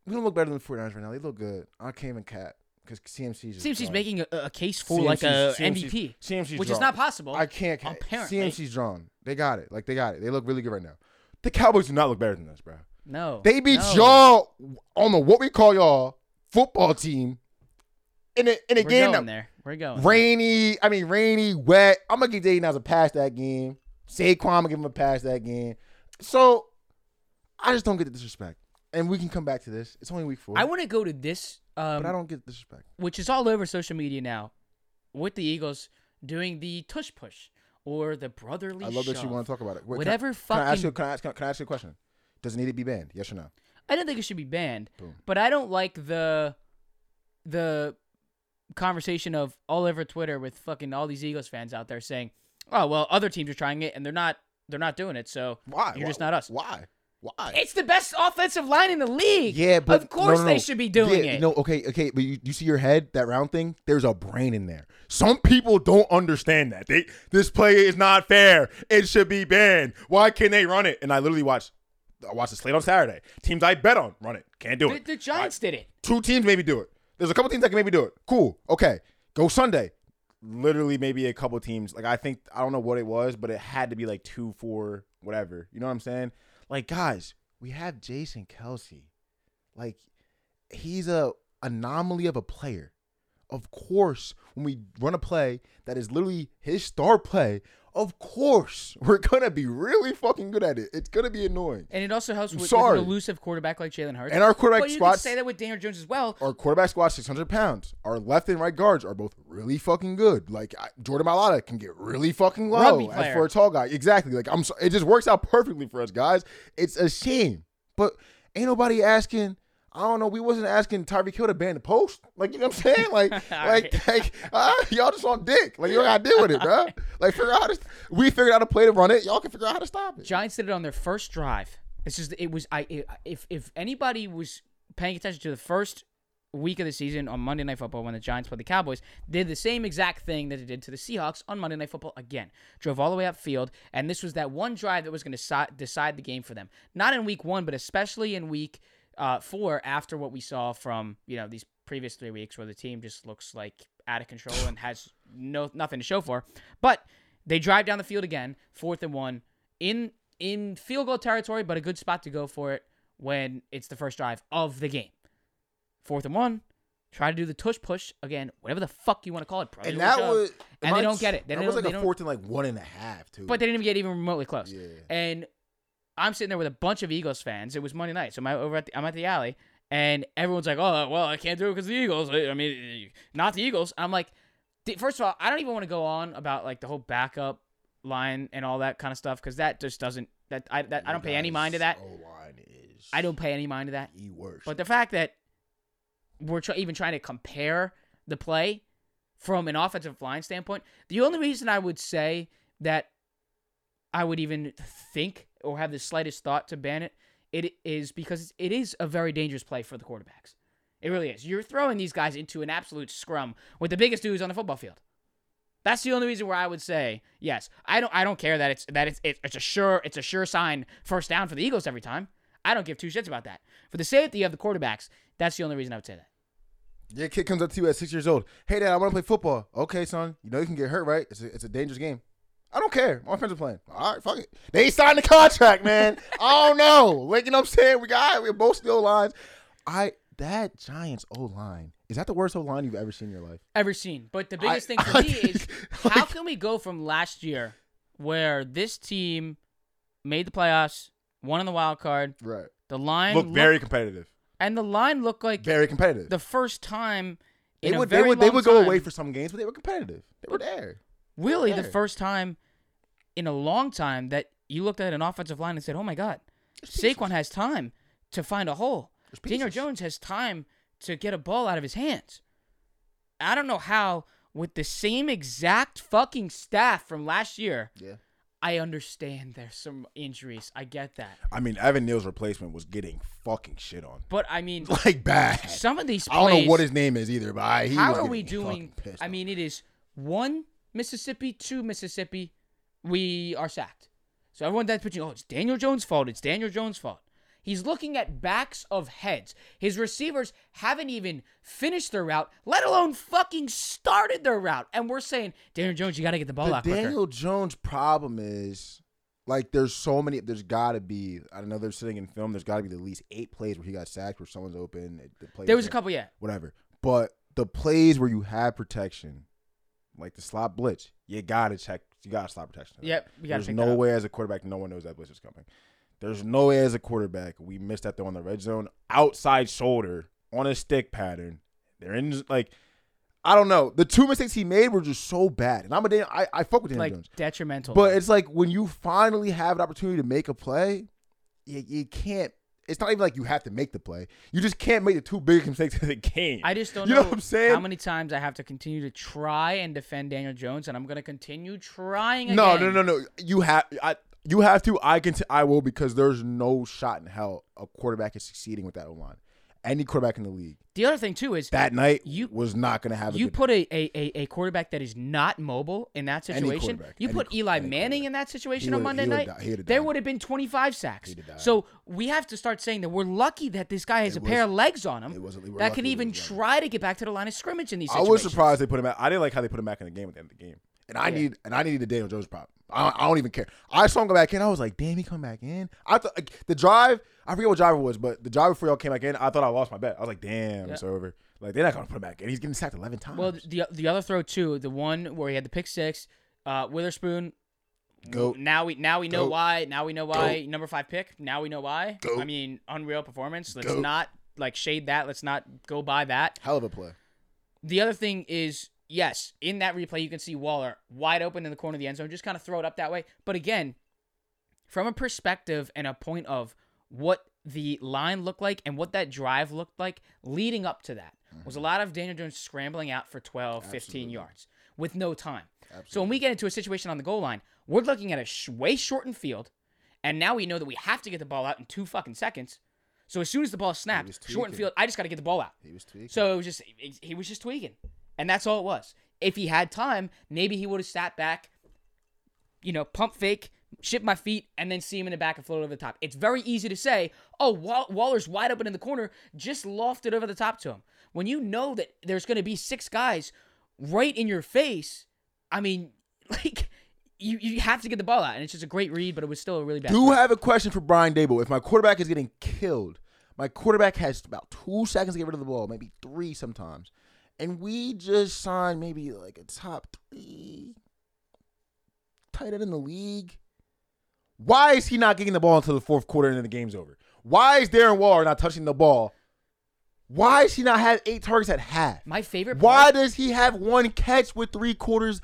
Speaker 2: we don't look better than the 49ers right now. They look good. I can't even cap because CMC's
Speaker 1: he's
Speaker 2: done.
Speaker 1: making a, a case for like a MVP,
Speaker 2: CMC's
Speaker 1: which is
Speaker 2: drawn.
Speaker 1: not possible.
Speaker 2: I can't. ca-
Speaker 1: Apparently.
Speaker 2: CMC's drawn. They got it. Like they got it. They look really good right now. The Cowboys do not look better than us, bro.
Speaker 1: no,
Speaker 2: They beat
Speaker 1: no.
Speaker 2: y'all on the what we call y'all football team in a in a
Speaker 1: We're
Speaker 2: game
Speaker 1: going
Speaker 2: that
Speaker 1: there. We're going.
Speaker 2: rainy. I mean rainy, wet. I'm gonna give Jaden as a pass that game. Saquon, I'm gonna give him a pass that game. So I just don't get the disrespect. And we can come back to this. It's only week four.
Speaker 1: I want to go to this, um,
Speaker 2: but I don't get disrespect.
Speaker 1: which is all over social media now, with the Eagles doing the tush push or the brotherly.
Speaker 2: I love that you want to talk about it. Wait,
Speaker 1: Whatever
Speaker 2: can, I- can I ask
Speaker 1: fucking-
Speaker 2: you? Can I ask? Can I ask you a question? Does it need to be banned? Yes or no?
Speaker 1: I don't think it should be banned,
Speaker 2: Boom.
Speaker 1: but I don't like the the conversation of all over Twitter with fucking all these Eagles fans out there saying, "Oh well, other teams are trying it and they're not they're not doing it, so
Speaker 2: Why?
Speaker 1: You're
Speaker 2: Why-
Speaker 1: just not us."
Speaker 2: Why? Why?
Speaker 1: it's the best offensive line in the league."
Speaker 2: Yeah, but
Speaker 1: of course
Speaker 2: no, no,
Speaker 1: they should be doing
Speaker 2: yeah,
Speaker 1: it.
Speaker 2: No, okay, okay, but you, you see your head, that round thing. There's a brain in there. Some people don't understand that. They this play is not fair. It should be banned. Why can't they run it? And I literally watched. I watched the slate on Saturday. Teams I bet on run it. Can't do
Speaker 1: the,
Speaker 2: it.
Speaker 1: the Giants did it.
Speaker 2: Two teams maybe do it. There's a couple teams that can maybe do it. Cool. Okay. Go Sunday. Literally, maybe a couple teams. Like I think I don't know what it was, but it had to be like two, four, whatever. You know what I'm saying? Like guys, we have Jason Kelce. Like he's a anomaly of a player. Of course, when we run a play that is literally his star play, of course we're gonna be really fucking good at it. It's gonna be annoying.
Speaker 1: And it also helps with, with an elusive quarterback like Jalen Hurts.
Speaker 2: And our quarterback
Speaker 1: but you
Speaker 2: squad,
Speaker 1: say that with Daniel Jones as well.
Speaker 2: our quarterback squad, six hundred pounds. Our left and right guards are both really fucking good. Like I, Jordan Mailata can get really fucking low for a tall guy. Exactly. Like I'm, so, it just works out perfectly for us guys. It's a shame, but ain't nobody asking. I don't know. We wasn't asking Tyreek Hill to ban the post. Like you know what I'm saying? Like, like,
Speaker 1: right.
Speaker 2: like uh, y'all just on dick. Like you don't gotta deal with it, bro. Like figure out how to. We figured out a play to run it. Y'all can figure out how to stop it.
Speaker 1: Giants did it on their first drive. It's just it was I it, if if anybody was paying attention to the first week of the season on Monday Night Football when the Giants played the Cowboys, did the same exact thing that they did to the Seahawks on Monday Night Football again. Drove all the way upfield, and this was that one drive that was going to si- decide the game for them. Not in week one, but especially in week uh, four after what we saw from you know these previous three weeks where the team just looks like out of control and has no nothing to show for. But they drive down the field again, fourth and one in in field goal territory, but a good spot to go for it when it's the first drive of the game. Fourth and one, try to do the tush push again, whatever the fuck you want to call it. probably
Speaker 2: And that was,
Speaker 1: and they don't get it. They
Speaker 2: that was like a fourth and like one and a half too.
Speaker 1: but they didn't even get even remotely close.
Speaker 2: yeah.
Speaker 1: And I'm sitting there with a bunch of Eagles fans. It was Monday night, so I'm over at the, I'm at the alley, and everyone's like, "Oh, well, I can't do it because the Eagles." I mean, not the Eagles. I'm like, first of all, I don't even want to go on about like the whole backup line and all that kind of stuff because that just doesn't. That I that I don't pay any mind to that.
Speaker 2: Line is.
Speaker 1: I don't pay any mind to that.
Speaker 2: E worse.
Speaker 1: But the fact that we're even trying to compare the play from an offensive line standpoint, the only reason I would say that I would even think or have the slightest thought to ban it, it is because it is a very dangerous play for the quarterbacks. It really is. You're throwing these guys into an absolute scrum with the biggest dudes on the football field. That's the only reason where I would say yes. I don't. I don't care that it's that it's it's, a sure it's a sure sign first down for the Eagles every time. I don't give two shits about that. For the safety of the quarterbacks, that's the only reason I would say that.
Speaker 2: Your kid comes up to you at six years old. Hey, dad, I want to play football. Okay, son. You know you can get hurt, right? It's a, it's a dangerous game. I don't care. My friends are playing. All right, fuck it. They signed the contract, man. I don't know. Like, you know what I'm saying? We got we're both still lines. I that Giants O line is that the worst O line you've ever seen in your life?
Speaker 1: Ever seen? But the biggest
Speaker 2: I-
Speaker 1: thing for
Speaker 2: I
Speaker 1: me is
Speaker 2: think,
Speaker 1: how can we go from last year where this team made the playoffs, won in the wild card,
Speaker 2: Right.
Speaker 1: the line
Speaker 2: Look
Speaker 1: looked-
Speaker 2: very competitive.
Speaker 1: and the line looked like
Speaker 2: Very competitive.
Speaker 1: the first time
Speaker 2: they would
Speaker 1: very
Speaker 2: they would they would go away for some games, but they were competitive. They were there.
Speaker 1: Really the first time in a long time that you looked at an offensive line and said, "Oh my God, Saquon has time to find a hole. Daniel. Jones has time to get a ball out of his hands." I don't know how, with the same exact fucking staff from last year,
Speaker 2: Yeah.
Speaker 1: I understand there's some injuries. I get that,
Speaker 2: I mean, Evan Neal's replacement was getting fucking shit on.
Speaker 1: but I mean,
Speaker 2: Like bad.
Speaker 1: some of these
Speaker 2: I don't know what his name is either, but I, he
Speaker 1: how are we doing? I mean, it is one Mississippi, to Mississippi. We are sacked. So everyone that's pitching, oh, it's Daniel Jones' fault. It's Daniel Jones' fault. He's looking at backs of heads. His receivers haven't even finished their route, let alone fucking started their route. And we're saying, Daniel Jones, you got to get the ball
Speaker 2: the
Speaker 1: out quicker.
Speaker 2: Daniel Jones problem is like there's so many. There's got to be. I know they're sitting in film. There's got to be at least eight plays where he got sacked, where someone's open. The
Speaker 1: There was a couple, yeah.
Speaker 2: whatever. But the plays where you have protection, like the slot blitz, you gotta check. You gotta slot protection.
Speaker 1: Yep, we got to
Speaker 2: There's no way as a quarterback, no one knows that blitz is coming. There's no way as a quarterback we missed that throw in the red zone, outside shoulder on a stick pattern. They're in like, I don't know. The two mistakes he made were just so bad, and I'm a Dan- I I fuck with Daniel
Speaker 1: Like
Speaker 2: Jones,
Speaker 1: detrimental.
Speaker 2: but it's like when you finally have an opportunity to make a play, you, you can't. It's not even like you have to make the play. You just can't make the two biggest mistakes of the game.
Speaker 1: I just don't
Speaker 2: You
Speaker 1: know,
Speaker 2: know what I'm saying?
Speaker 1: how many times I have to continue to try and defend Daniel Jones, and I'm going to continue trying again.
Speaker 2: No, no, no, no. You have I you have to. I can. T- I will because there's no shot in hell a quarterback is succeeding with that O line. Any quarterback in the league
Speaker 1: The other thing too is
Speaker 2: that night
Speaker 1: You-
Speaker 2: was not going to have. A
Speaker 1: you put a, a, a, quarterback that is not mobile in that situation. You
Speaker 2: any
Speaker 1: put Eli Manning in that situation on Monday night.
Speaker 2: he
Speaker 1: there would have been 25 sacks.
Speaker 2: He'd have died.
Speaker 1: So we have to start saying that we're lucky that this guy has
Speaker 2: It
Speaker 1: a pair of legs on him
Speaker 2: was-
Speaker 1: that can even try to get back to the line of scrimmage in these
Speaker 2: I was surprised they put him out. I didn't like how they put him back in the game at the end of the game. And I
Speaker 1: Yeah.
Speaker 2: need and I needed the Daniel Jones prop. I, I don't even care. I saw him go back in. I was like, damn, he come back in. I thought like, the drive. I forget what drive it was, but the drive before y'all came back in, I thought I lost my bet. I was like, damn,
Speaker 1: Yeah.
Speaker 2: it's over. Like they're not gonna put him back in. He's getting sacked eleven times.
Speaker 1: Well, the the other throw too, the one where he had the pick six, uh, Witherspoon
Speaker 2: Goat.
Speaker 1: Now we now we know
Speaker 2: Goat.
Speaker 1: why. Now we know why. Number five pick. Now we know why.
Speaker 2: Goat.
Speaker 1: I mean, unreal performance. Let's
Speaker 2: Goat.
Speaker 1: not like shade that. Let's not go by that.
Speaker 2: Hell of a play.
Speaker 1: The other thing is, yes, in that replay you can see Waller wide open in the corner of the end zone. Just kind of throw it up that way. But again, from a perspective and a point of what the line looked like and what that drive looked like leading up to that was a mm-hmm. lot of Daniel Jones scrambling out for 12, 15 yards with no time.
Speaker 2: Absolutely.
Speaker 1: So when we get into a situation on the goal line, we're looking at a sh- way shortened field, and now we know that we have to get the ball out in two fucking seconds. So as soon as the ball snapped, shortened field, I just got to get the ball out.
Speaker 2: he was tweaking.
Speaker 1: So it was just he was just tweaking, and that's all it was. If he had time, maybe he would have sat back, you know, pump fake, ship my feet, and then see him in the back and float over the top. It's very easy to say, "Oh, Wall- Waller's wide open in the corner, just loft it over the top to him." When you know that there's going to be six guys right in your face, I mean, like you you have to get the ball out, and it's just a great read, but it was still a really bad.
Speaker 2: Do
Speaker 1: throw.
Speaker 2: have a question for Brian Daboll. If my quarterback is getting killed, my quarterback has about two seconds to get rid of the ball, maybe three sometimes, and we just signed maybe like a top three tight end in the league. Why is he not getting the ball until the fourth quarter and then the game's over? Why is Darren Waller not touching the ball? Why does he not have eight targets at half?
Speaker 1: My favorite part
Speaker 2: Why does he have one catch with three quarters?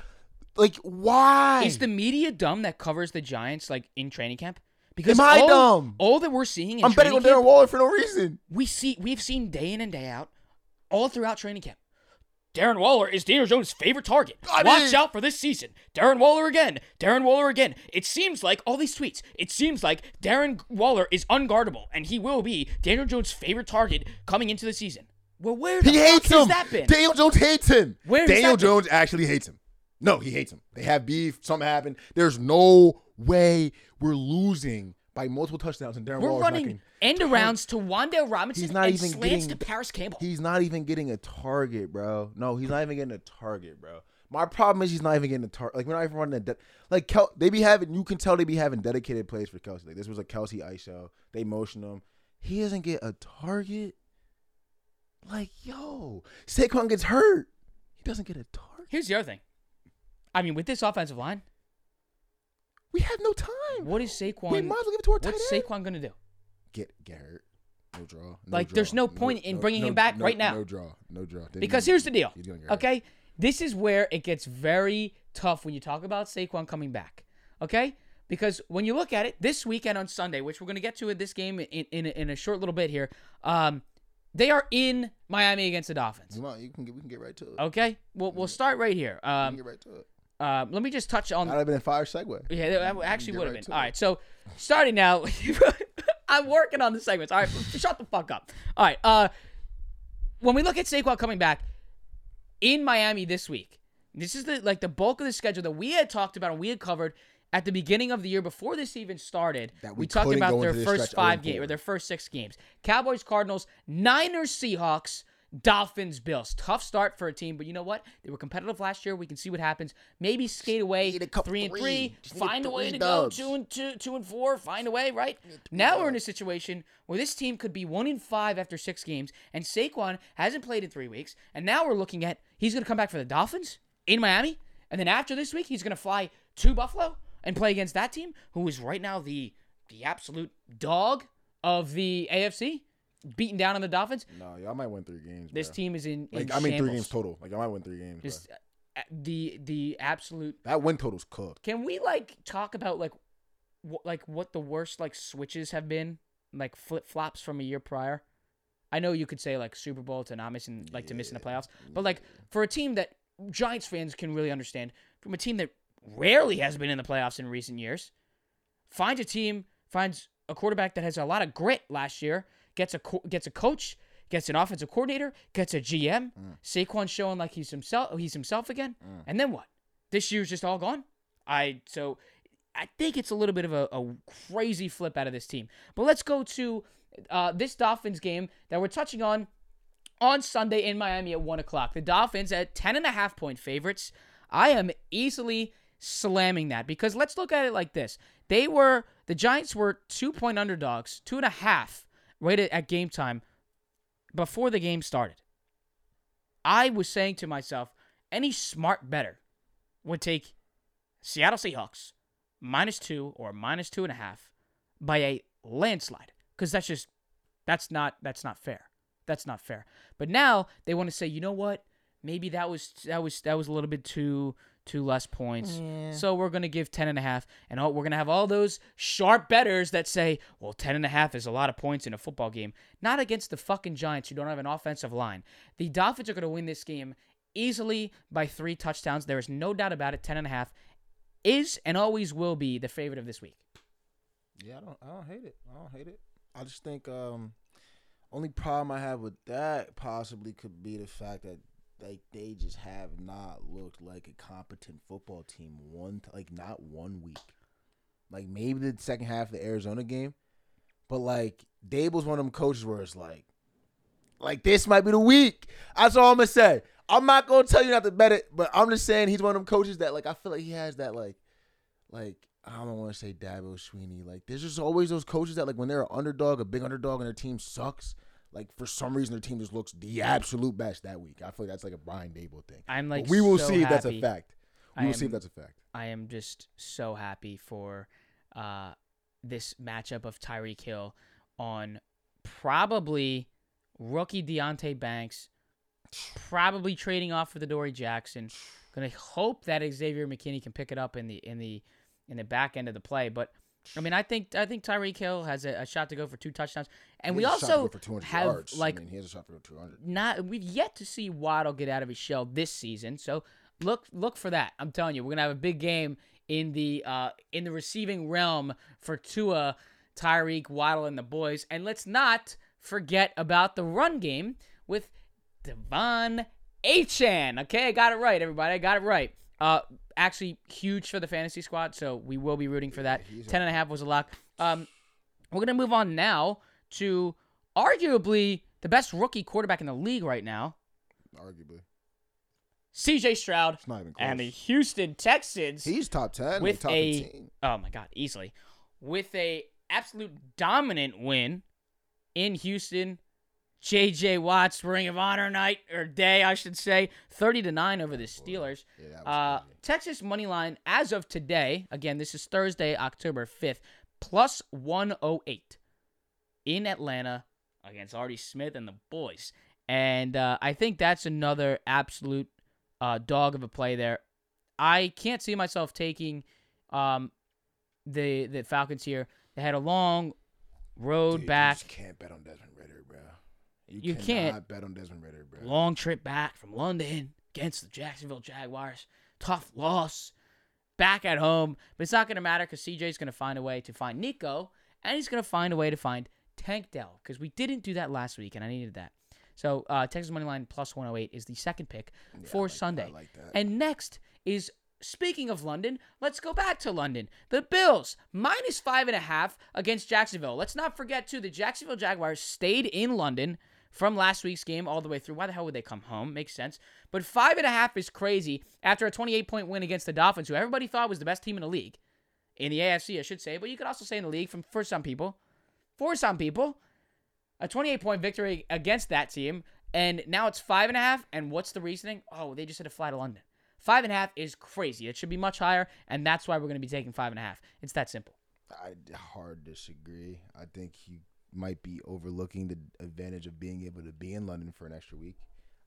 Speaker 2: Like why?
Speaker 1: Is the media dumb that covers the Giants like in training camp? Because
Speaker 2: Am I
Speaker 1: all,
Speaker 2: dumb?
Speaker 1: all that we're seeing in
Speaker 2: I'm betting on Darren Waller for no reason.
Speaker 1: we see we've seen day in and day out, all throughout training camp. Darren Waller is Daniel Jones' favorite target.
Speaker 2: I
Speaker 1: Watch
Speaker 2: mean-
Speaker 1: out for this season. Darren Waller again. Darren Waller again. It seems like all these tweets. It seems like Darren Waller is unguardable, and he will be Daniel Jones' favorite target coming into the season. Well, where the
Speaker 2: He
Speaker 1: fuck
Speaker 2: hates
Speaker 1: has
Speaker 2: him.
Speaker 1: that been?
Speaker 2: Daniel Jones hates him.
Speaker 1: Where
Speaker 2: Daniel
Speaker 1: that been?
Speaker 2: Jones actually hates him. No, he hates him. They have beef. Something happened. There's no way we're losing by multiple touchdowns and Darren
Speaker 1: We're
Speaker 2: Waller's
Speaker 1: running end arounds to Wan'Dale Robinson
Speaker 2: He's not
Speaker 1: and
Speaker 2: even
Speaker 1: slants
Speaker 2: getting-
Speaker 1: to Parris Campbell.
Speaker 2: He's not even getting a target, bro. No, he's not even getting a target, bro. My problem is he's not even getting a target. Like we're not even running a de- like Kel- they be having. You can tell they be having dedicated plays for Kelce. Like this was a Kelce ISO. They motion him. He doesn't get a target. Like yo, Saquon gets hurt. He doesn't get a target.
Speaker 1: Here's the other thing. I mean, with this offensive line,
Speaker 2: We have no time.
Speaker 1: what is Saquon?
Speaker 2: we might as well give it to our tight
Speaker 1: what's
Speaker 2: end.
Speaker 1: Saquon gonna do?
Speaker 2: Get get hurt. No draw. No
Speaker 1: Like,
Speaker 2: draw.
Speaker 1: there's no point in bringing him back
Speaker 2: no-
Speaker 1: right now.
Speaker 2: No draw. No draw. Didn't
Speaker 1: Because
Speaker 2: even-
Speaker 1: here's the deal.
Speaker 2: he's gonna get hurt.
Speaker 1: Okay, this is where it gets very tough when you talk about Saquon coming back. Okay, because when you look at it this weekend on Sunday, which we're gonna get to in this game in in, in a short little bit here, um, they are in Miami against the Dolphins.
Speaker 2: Come on, you can get, we can get right to it.
Speaker 1: Okay, we'll we'll start right here.
Speaker 2: we can
Speaker 1: Um,
Speaker 2: get right to it.
Speaker 1: Uh, let me just touch on
Speaker 2: That'd have been a fire segue.
Speaker 1: Yeah, that that actually would have
Speaker 2: right
Speaker 1: been. All
Speaker 2: it.
Speaker 1: right, so starting now, I'm working on the segments. All right, shut the fuck up. All right, uh, when we look at Saquon coming back in Miami this week, this is the like the bulk of the schedule that we had talked about and we had covered at the beginning of the year before this even started.
Speaker 2: That
Speaker 1: we
Speaker 2: we
Speaker 1: talked about their first five
Speaker 2: 0
Speaker 1: games or their first six games: Cowboys, Cardinals, Niners, Seahawks. Dolphins, Bills. Tough start for a team, but you know what? They were competitive last year. We can see what happens. Maybe skate away
Speaker 2: a
Speaker 1: three and
Speaker 2: three.
Speaker 1: three.
Speaker 2: Just need
Speaker 1: Find a way
Speaker 2: three
Speaker 1: to
Speaker 2: dubs.
Speaker 1: go two and two, two and four. Find a way, right? Now we're in a situation where this team could be one in five after six games, and Saquon hasn't played in three weeks. And now we're looking at he's going to come back for the Dolphins in Miami, and then after this week he's going to fly to Buffalo and play against that team, who is right now the the absolute dog of the AFC, beating down on the Dolphins.
Speaker 2: No, y'all might win three games.
Speaker 1: This
Speaker 2: bro.
Speaker 1: team is in, in
Speaker 2: like I mean, three games total. Like I might win three games.
Speaker 1: Just uh, the the absolute
Speaker 2: That win total's cooked.
Speaker 1: Can we like talk about like what like what the worst like switches have been like flip flops from a year prior? I know you could say like Super Bowl to not missing like to missing the playoffs, but like for a team that Giants fans can really understand, from a team that rarely has been in the playoffs in recent years, finds a team finds a quarterback that has a lot of grit last year, gets a co- gets a coach, gets an offensive coordinator, gets a GM. Saquon showing like he's himself he's himself again, and then what? This year's just all gone. I so I think it's a little bit of a, a crazy flip out of this team. But let's go to uh, this Dolphins game that we're touching on on Sunday in Miami at 1 o'clock. The Dolphins at 10.5 point favorites. I am easily slamming that because let's look at it like this. They were, the Giants were two point underdogs, two and a half, right at, at game time before the game started. I was saying to myself, any smart better would take Seattle Seahawks minus two or minus two and a half by a landslide because that's just that's not that's not fair. That's not fair. But now they want to say, you know what? Maybe that was that was that was a little bit too too less points. So we're going to give 10 and a half and all, we're going to have all those sharp betters that say, "Well, 10 and a half is a lot of points in a football game." Not against the fucking Giants who don't have an offensive line. The Dolphins are going to win this game easily by 3 touchdowns. There is no doubt about it. 10 and a half is and always will be the favorite of this week.
Speaker 2: Yeah, I don't I don't hate it. I don't hate it. I just think um only problem I have with that possibly could be the fact that like they just have not looked like a competent football team one like not one week. Like maybe the second half of the Arizona game, but like Daboll's one of them coaches where it's like, like this might be the week. That's all I'm gonna say. I'm not gonna tell you not to bet it, but I'm just saying he's one of them coaches that like I feel like he has that like, like I don't want to say Dabo Swinney. Like there's just always those coaches that like when they're an underdog, a big underdog, and their team sucks. Like for some reason their team just looks the absolute best that week. I feel like that's like a Brian Daboll thing.
Speaker 1: I'm like
Speaker 2: But we will
Speaker 1: so
Speaker 2: see if that's a fact. We
Speaker 1: I
Speaker 2: will see if that's a fact.
Speaker 1: I am just so happy for uh, this matchup of Tyreek Hill on probably rookie Deonte Banks, probably trading off for the Dory Jackson. Gonna hope that Xavier McKinney can pick it up in the in the in the back end of the play. But I mean, I think I think Tyreek Hill has a, a shot to go for two touchdowns, and we
Speaker 2: has a shot to go
Speaker 1: also
Speaker 2: for 200
Speaker 1: have
Speaker 2: yards.
Speaker 1: like
Speaker 2: I mean, he has a shot to go 200.
Speaker 1: not we've yet to see Waddle get out of his shell this season. So look look for that. I'm telling you, we're gonna have a big game in the uh in the receiving realm for Tua, Tyreek, Waddle, and the boys. And let's not forget about the run game with De'Von Achane. Okay, I got it right, everybody. I got it right. Uh actually huge for the fantasy squad, so we will be rooting for that.
Speaker 2: a-
Speaker 1: Ten and a half was a lock. Um we're gonna move on now to arguably the best rookie quarterback in the league right now,
Speaker 2: Arguably,
Speaker 1: CJ Stroud
Speaker 2: it's not even close.
Speaker 1: and the Houston Texans.
Speaker 2: He's top ten.
Speaker 1: with
Speaker 2: top
Speaker 1: a
Speaker 2: 15.
Speaker 1: oh my god, easily with a absolute dominant win in Houston. JJ Watt's Ring of Honor night or day, I should say, thirty to nine over the Steelers.
Speaker 2: Yeah,
Speaker 1: Uh. Texans money line as of today. Again, this is Thursday, October fifth, plus one hundred eight in Atlanta against Artie Smith and the boys. And uh, I think that's another absolute uh, dog of a play there. I can't see myself taking um, the the Falcons here. They had a long road
Speaker 2: Dude,
Speaker 1: back,
Speaker 2: just can't bet on Desmond Ridder, bro.
Speaker 1: You
Speaker 2: cannot
Speaker 1: can't.
Speaker 2: bet on Desmond Ridder, bro.
Speaker 1: long trip back from London against the Jacksonville Jaguars. Tough loss. Back at home, but it's not going to matter because CJ's going to find a way to find Nico, and he's going to find a way to find Tank Dell because we didn't do that last week, and I needed that. So uh, Texans money line plus 108 is the second pick
Speaker 2: Yeah,
Speaker 1: for
Speaker 2: like
Speaker 1: Sunday.
Speaker 2: I like that.
Speaker 1: And next is speaking of London, let's go back to London. The Bills minus five and a half against Jacksonville. Let's not forget too the Jacksonville Jaguars stayed in London from last week's game all the way through. Why the hell would they come home? Makes sense. But five and a half is crazy after a 28 point win against the Dolphins, who everybody thought was the best team in the league. In the AFC, I should say, but you could also say in the league from for some people. For some people. A 28 point victory against that team. And now it's five and a half. And what's the reasoning? Oh, they just had to fly to London. Five and a half is crazy. It should be much higher, and that's why we're going to be taking five and a half. It's that simple.
Speaker 2: I hard disagree. I think he might be overlooking the advantage of being able to be in London for an extra week.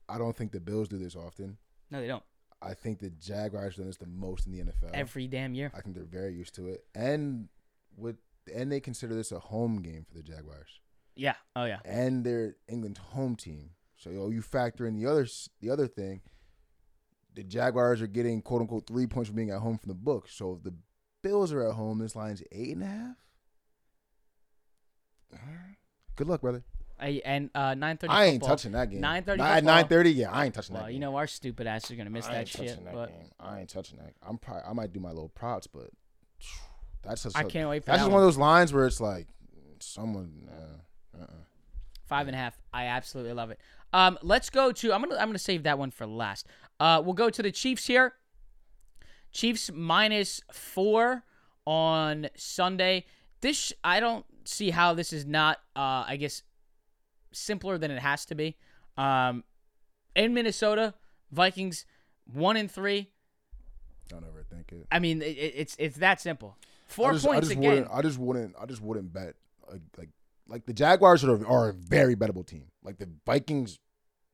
Speaker 2: I don't think the Bills do this often.
Speaker 1: No, they don't.
Speaker 2: I think the Jaguars do this the most in the NFL.
Speaker 1: Every damn year.
Speaker 2: I think they're very used to it, and with and they consider this a home game for the Jaguars,
Speaker 1: Yeah. Oh yeah.
Speaker 2: and they're England's home team. So you, know, you factor in the other the other thing. The Jaguars are getting quote unquote three points for being at home from the book. So if the Bills are at home, this line's eight and a half. Good luck, brother.
Speaker 1: I, and uh, nine thirty.
Speaker 2: I ain't touching that game.
Speaker 1: 9:30
Speaker 2: At nine thirty, yeah, I ain't touching
Speaker 1: Well,
Speaker 2: that.
Speaker 1: you
Speaker 2: game.
Speaker 1: know our stupid ass are gonna miss
Speaker 2: I
Speaker 1: that shit.
Speaker 2: that
Speaker 1: But
Speaker 2: game. I ain't touching that. I'm probably I might do my little props, but that's just
Speaker 1: I can't wait for
Speaker 2: that's
Speaker 1: that
Speaker 2: just
Speaker 1: one.
Speaker 2: one of those lines where it's like someone. Uh, uh-uh.
Speaker 1: Five and a half. I absolutely love it. Um, let's go to. I'm gonna. I'm gonna save that one for last. Uh, we'll go to the Chiefs here. Chiefs minus four on Sunday. This I don't see how this is not. Uh, I guess simpler than it has to be. Um, in Minnesota, Vikings one and three.
Speaker 2: Don't overthink it.
Speaker 1: I mean, it, it's it's that simple. Four
Speaker 2: just,
Speaker 1: points
Speaker 2: I just
Speaker 1: again.
Speaker 2: Wouldn't, I just wouldn't. I just wouldn't bet like like like the Jaguars are, are a very bettable team. Like the Vikings,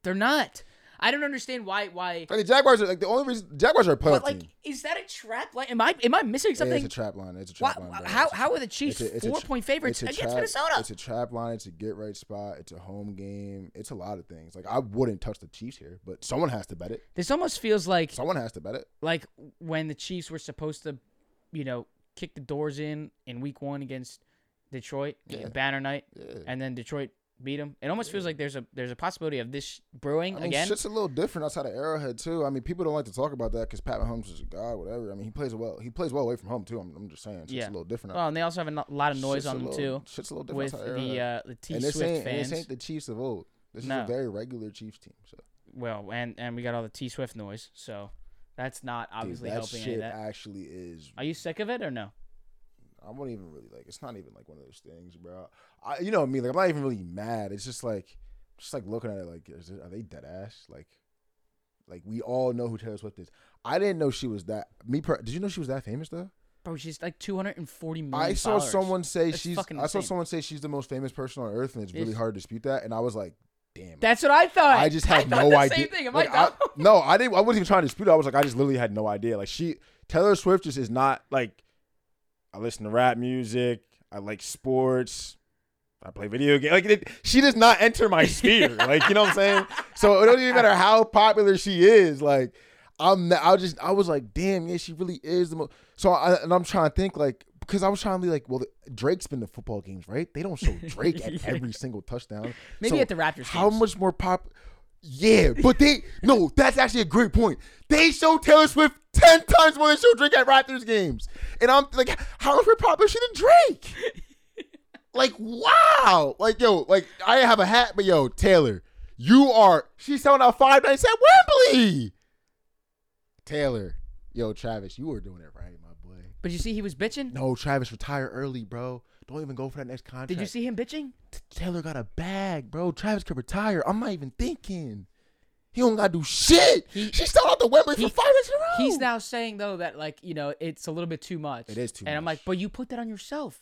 Speaker 1: They're not. I don't understand why why.
Speaker 2: like the Jaguars are like the only reason Jaguars are a playoff
Speaker 1: But like,
Speaker 2: team.
Speaker 1: is that a trap? Like, am I am I missing something?
Speaker 2: it's a trap line. It's a
Speaker 1: Why,
Speaker 2: trap line. bro.
Speaker 1: how
Speaker 2: It's
Speaker 1: how are the Chiefs
Speaker 2: it's a- it's
Speaker 1: four point favorites against
Speaker 2: trap,
Speaker 1: Minnesota?
Speaker 2: It's a trap line. It's a get right spot. It's a home game. It's a lot of things. Like I wouldn't touch the Chiefs here, but someone has to bet it.
Speaker 1: This almost feels like
Speaker 2: Someone has to bet it.
Speaker 1: like when the Chiefs were supposed to, you know, kick the doors in in Week One against Detroit,
Speaker 2: Yeah.
Speaker 1: banner night,
Speaker 2: Yeah.
Speaker 1: and then Detroit beat him. It almost feels like there's a there's a possibility of this brewing
Speaker 2: I mean,
Speaker 1: again.
Speaker 2: shit's a little different outside of Arrowhead too. I mean, people don't like to talk about that because Pat Mahomes is a guy, whatever. I mean, he plays well. He plays well away from home too. I'm, I'm just saying, shit's
Speaker 1: Yeah.
Speaker 2: a little different.
Speaker 1: Well, and they also have a lot of noise
Speaker 2: Shit's
Speaker 1: on them
Speaker 2: little-
Speaker 1: too
Speaker 2: Shit's a little different
Speaker 1: with
Speaker 2: outside
Speaker 1: the uh, the T Swift
Speaker 2: ain't, and
Speaker 1: fans.
Speaker 2: this ain't the Chiefs of old. This
Speaker 1: No.
Speaker 2: is a very regular Chiefs team. So
Speaker 1: well, and and we got all the T Swift noise, so that's not
Speaker 2: Dude,
Speaker 1: obviously
Speaker 2: that
Speaker 1: helping any
Speaker 2: shit
Speaker 1: that.
Speaker 2: actually is.
Speaker 1: Are you sick of it or no?
Speaker 2: I won't even really like. It's not even like one of those things, bro. I, you know I me. Like I'm not even really mad. It's just like, just like looking at it. Like, is it, are they dead ass? Like, like we all know who Taylor Swift is. I didn't know she was that. Me, per, did you know she was that famous though?
Speaker 1: Bro, she's like 240 million.
Speaker 2: I saw
Speaker 1: followers.
Speaker 2: someone say
Speaker 1: That's
Speaker 2: she's. I saw
Speaker 1: insane.
Speaker 2: someone say she's the most famous person on earth, and it's really hard to dispute that. And I was like, damn.
Speaker 1: That's what I thought.
Speaker 2: I just had
Speaker 1: thought
Speaker 2: no idea.
Speaker 1: Same thing. Am
Speaker 2: Like,
Speaker 1: I dumb?
Speaker 2: no, I didn't. I wasn't even trying to dispute it. I was like, I just literally had no idea. Like she, Taylor Swift just is not like. I listen to rap music. I like sports. I play video games. Like it, she does not enter my sphere. like you know what I'm saying. So it don't even matter how popular she is. Like I'm. I just. I was like, damn. Yeah, she really is the most. So I, and I'm trying to think like because I was trying to be like, well, Drake's been to football games, right? They don't show Drake at
Speaker 1: Yeah.
Speaker 2: every single touchdown.
Speaker 1: Maybe
Speaker 2: So
Speaker 1: at the Raptors.
Speaker 2: how
Speaker 1: games.
Speaker 2: much more pop? Yeah, but they no. That's actually a great point. They show Taylor Swift ten times more than show Drake at Raptors games, and I'm like, how much more popular is she than Drake? like, wow. Like, yo, like I have a hat, but yo, Taylor, you are. She's selling out five nights at Wembley. Taylor, yo, Travis, you were doing it right, my boy.
Speaker 1: But you see, he was bitching.
Speaker 2: No, Travis, retire early, bro. Don't even go for that next contract.
Speaker 1: Did you see him bitching?
Speaker 2: Taylor got a bag, bro. Travis could retire. I'm not even thinking. He don't gotta do shit.
Speaker 1: He-
Speaker 2: she sold out the Wembley
Speaker 1: he-
Speaker 2: for five minutes in a row.
Speaker 1: He's now saying though that like you know it's a little bit too much.
Speaker 2: It is too
Speaker 1: And I'm like, but you put that on yourself.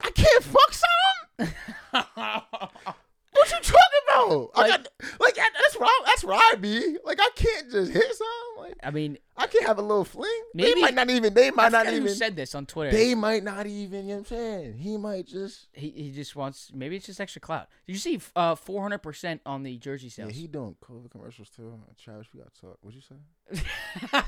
Speaker 2: I can't fuck some. What you talking about? I
Speaker 1: Like-
Speaker 2: got like that's what I, that's what I be. Like I can't just hit some. Like
Speaker 1: I mean,
Speaker 2: I can't have a little fling.
Speaker 1: Maybe-
Speaker 2: they might not even. They might not even.
Speaker 1: said this on Twitter.
Speaker 2: They might not even. You know what I'm saying? He might just.
Speaker 1: he he just wants maybe it's just extra clout. Did you see uh 400 percent on the jersey sales?
Speaker 2: Yeah, he doing COVID commercials too. Travis, we got to talk. What'd you say?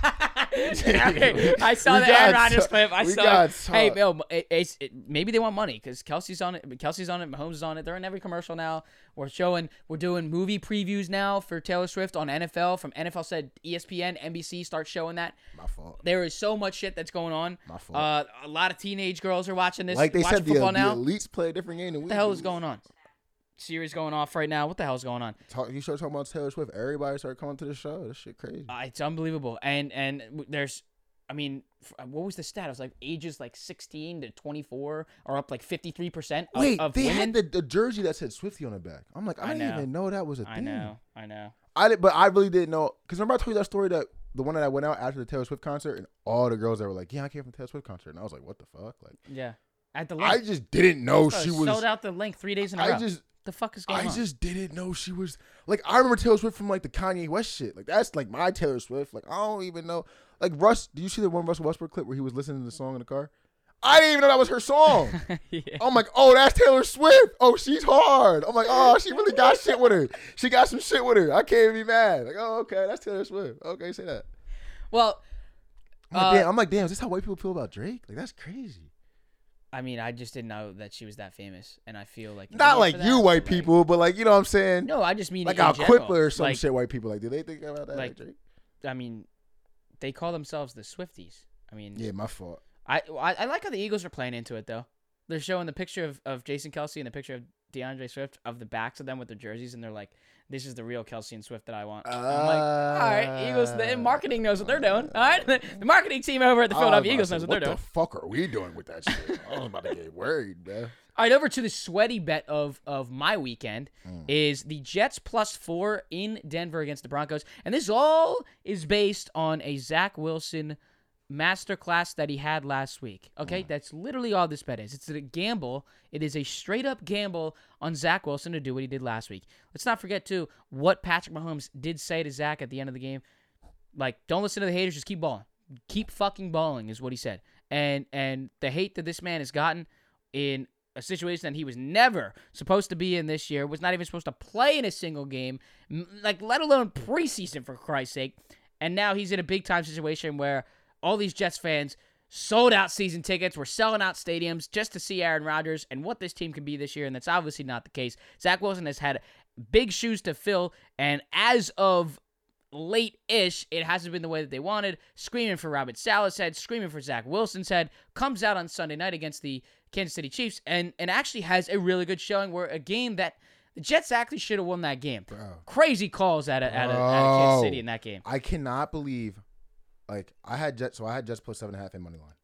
Speaker 1: I saw
Speaker 2: We
Speaker 1: the Aaron Rodgers clip. I
Speaker 2: we
Speaker 1: saw.
Speaker 2: got
Speaker 1: it.
Speaker 2: to
Speaker 1: Hey. Bill, it, it, maybe they want money because Kelce's on it. Kelce's on it. Mahomes is on it. They're in every commercial now. We're showing. We're doing movie previews now for Taylor Swift on NFL. From NFL said ESPN, NBC start showing that.
Speaker 2: My fault.
Speaker 1: There is so much shit that's going on.
Speaker 2: My fault.
Speaker 1: Uh, a lot of teenage girls are watching this.
Speaker 2: like they said, the,
Speaker 1: football
Speaker 2: the
Speaker 1: now.
Speaker 2: elites play a different game than we
Speaker 1: what the hell
Speaker 2: do.
Speaker 1: is going on? Series going off right now. What the hell is going on?
Speaker 2: Talk, you start talking about Taylor Swift. Everybody started coming to the show. This shit crazy.
Speaker 1: Uh, it's unbelievable. And and there's, I mean, uh, what was the stat? It was like ages like 16 to 24 are up like 53 percent
Speaker 2: Wait,
Speaker 1: of
Speaker 2: they
Speaker 1: women.
Speaker 2: had the, the jersey that said Swifty on the back. I'm like, I,
Speaker 1: I
Speaker 2: didn't
Speaker 1: know.
Speaker 2: even know that was a thing.
Speaker 1: I know, I know.
Speaker 2: I did, but I really didn't know because remember I told you that story that the one that I went out after the Taylor Swift concert and all the girls that were like, yeah, I came from the Taylor Swift concert, and I was like, what the fuck? Like,
Speaker 1: Yeah, at the
Speaker 2: I just didn't know she was.
Speaker 1: sold out the Linc three days in a
Speaker 2: I
Speaker 1: row.
Speaker 2: just.
Speaker 1: the fuck is going
Speaker 2: I
Speaker 1: on?
Speaker 2: I just didn't know she was like I remember Taylor Swift from like the Kanye West shit. Like that's like my Taylor Swift. Like I don't even know. Like Russ, do you see the one Russell Westbrook clip where he was listening to the song in the car? I didn't even know that was her song.
Speaker 1: yeah.
Speaker 2: I'm like, oh, that's Taylor Swift. Oh, she's hard. I'm like, oh, she really got shit with her. She got some shit with her. I can't even be mad. Like, oh, okay, that's Taylor Swift. Okay, say that.
Speaker 1: Well,
Speaker 2: I'm like,
Speaker 1: Uh,
Speaker 2: damn, I'm like, damn, is this how white people feel about Drake? Like, that's crazy.
Speaker 1: I mean, I just didn't know that she was that famous, and I feel like
Speaker 2: Not like
Speaker 1: for
Speaker 2: you white
Speaker 1: but, like-
Speaker 2: people, but like, you know what I'm saying?
Speaker 1: No, I just mean
Speaker 2: like
Speaker 1: in
Speaker 2: Al. Quipler or some
Speaker 1: like,
Speaker 2: shit. White people like, do they think about that? Like,
Speaker 1: like-
Speaker 2: Drake?
Speaker 1: I mean, they call themselves the Swifties. I mean,
Speaker 2: Yeah, my fault.
Speaker 1: I, I I like how the Eagles are playing into it though. They're showing the picture of, of Jason Kelce and the picture of D'Andre Swift of the backs of them with their jerseys, and they're like, "This is the real Kelsey and Swift that I want." I'm like, "All right, Eagles. The marketing knows what they're doing. All right, the, the marketing team over at the Philadelphia Eagles
Speaker 2: to say,
Speaker 1: knows what they're
Speaker 2: What
Speaker 1: doing."
Speaker 2: What the fuck are we doing with that shit? I was about to get worried, man.
Speaker 1: All right, over to the sweaty bet of of my weekend
Speaker 2: Mm.
Speaker 1: is the Jets plus four in Denver against the Broncos, and this all is based on a Zach Wilson masterclass that he had last week.
Speaker 2: Mm.
Speaker 1: Okay, that's literally all this bet is. It's a gamble. It is a straight up gamble on Zach Wilson to do what he did last week. Let's not forget too what Patrick Mahomes did say to Zach at the end of the game. Like, don't listen to the haters, just keep balling. Keep fucking balling is what he said. And and the hate that this man has gotten in a situation that he was never supposed to be in this year, was not even supposed to play in a single game, like let alone preseason for Christ's sake. And now he's in a big time situation where all these Jets fans sold out season tickets, were selling out stadiums just to see Aaron Rodgers and what this team can be this year, and that's obviously not the case. Zach Wilson has had big shoes to fill, and as of late ish, it hasn't been the way that they wanted. Screaming for Robert Saleh's head, screaming for Zach Wilson's head, comes out on Sunday night against the Kansas City Chiefs and, and actually has a really good showing where a game that the Jets actually should have won that game. Crazy calls at of, out, of, out of Kansas City in that game.
Speaker 2: I cannot believe, like I had just so I had Jets plus seven and a half in money line.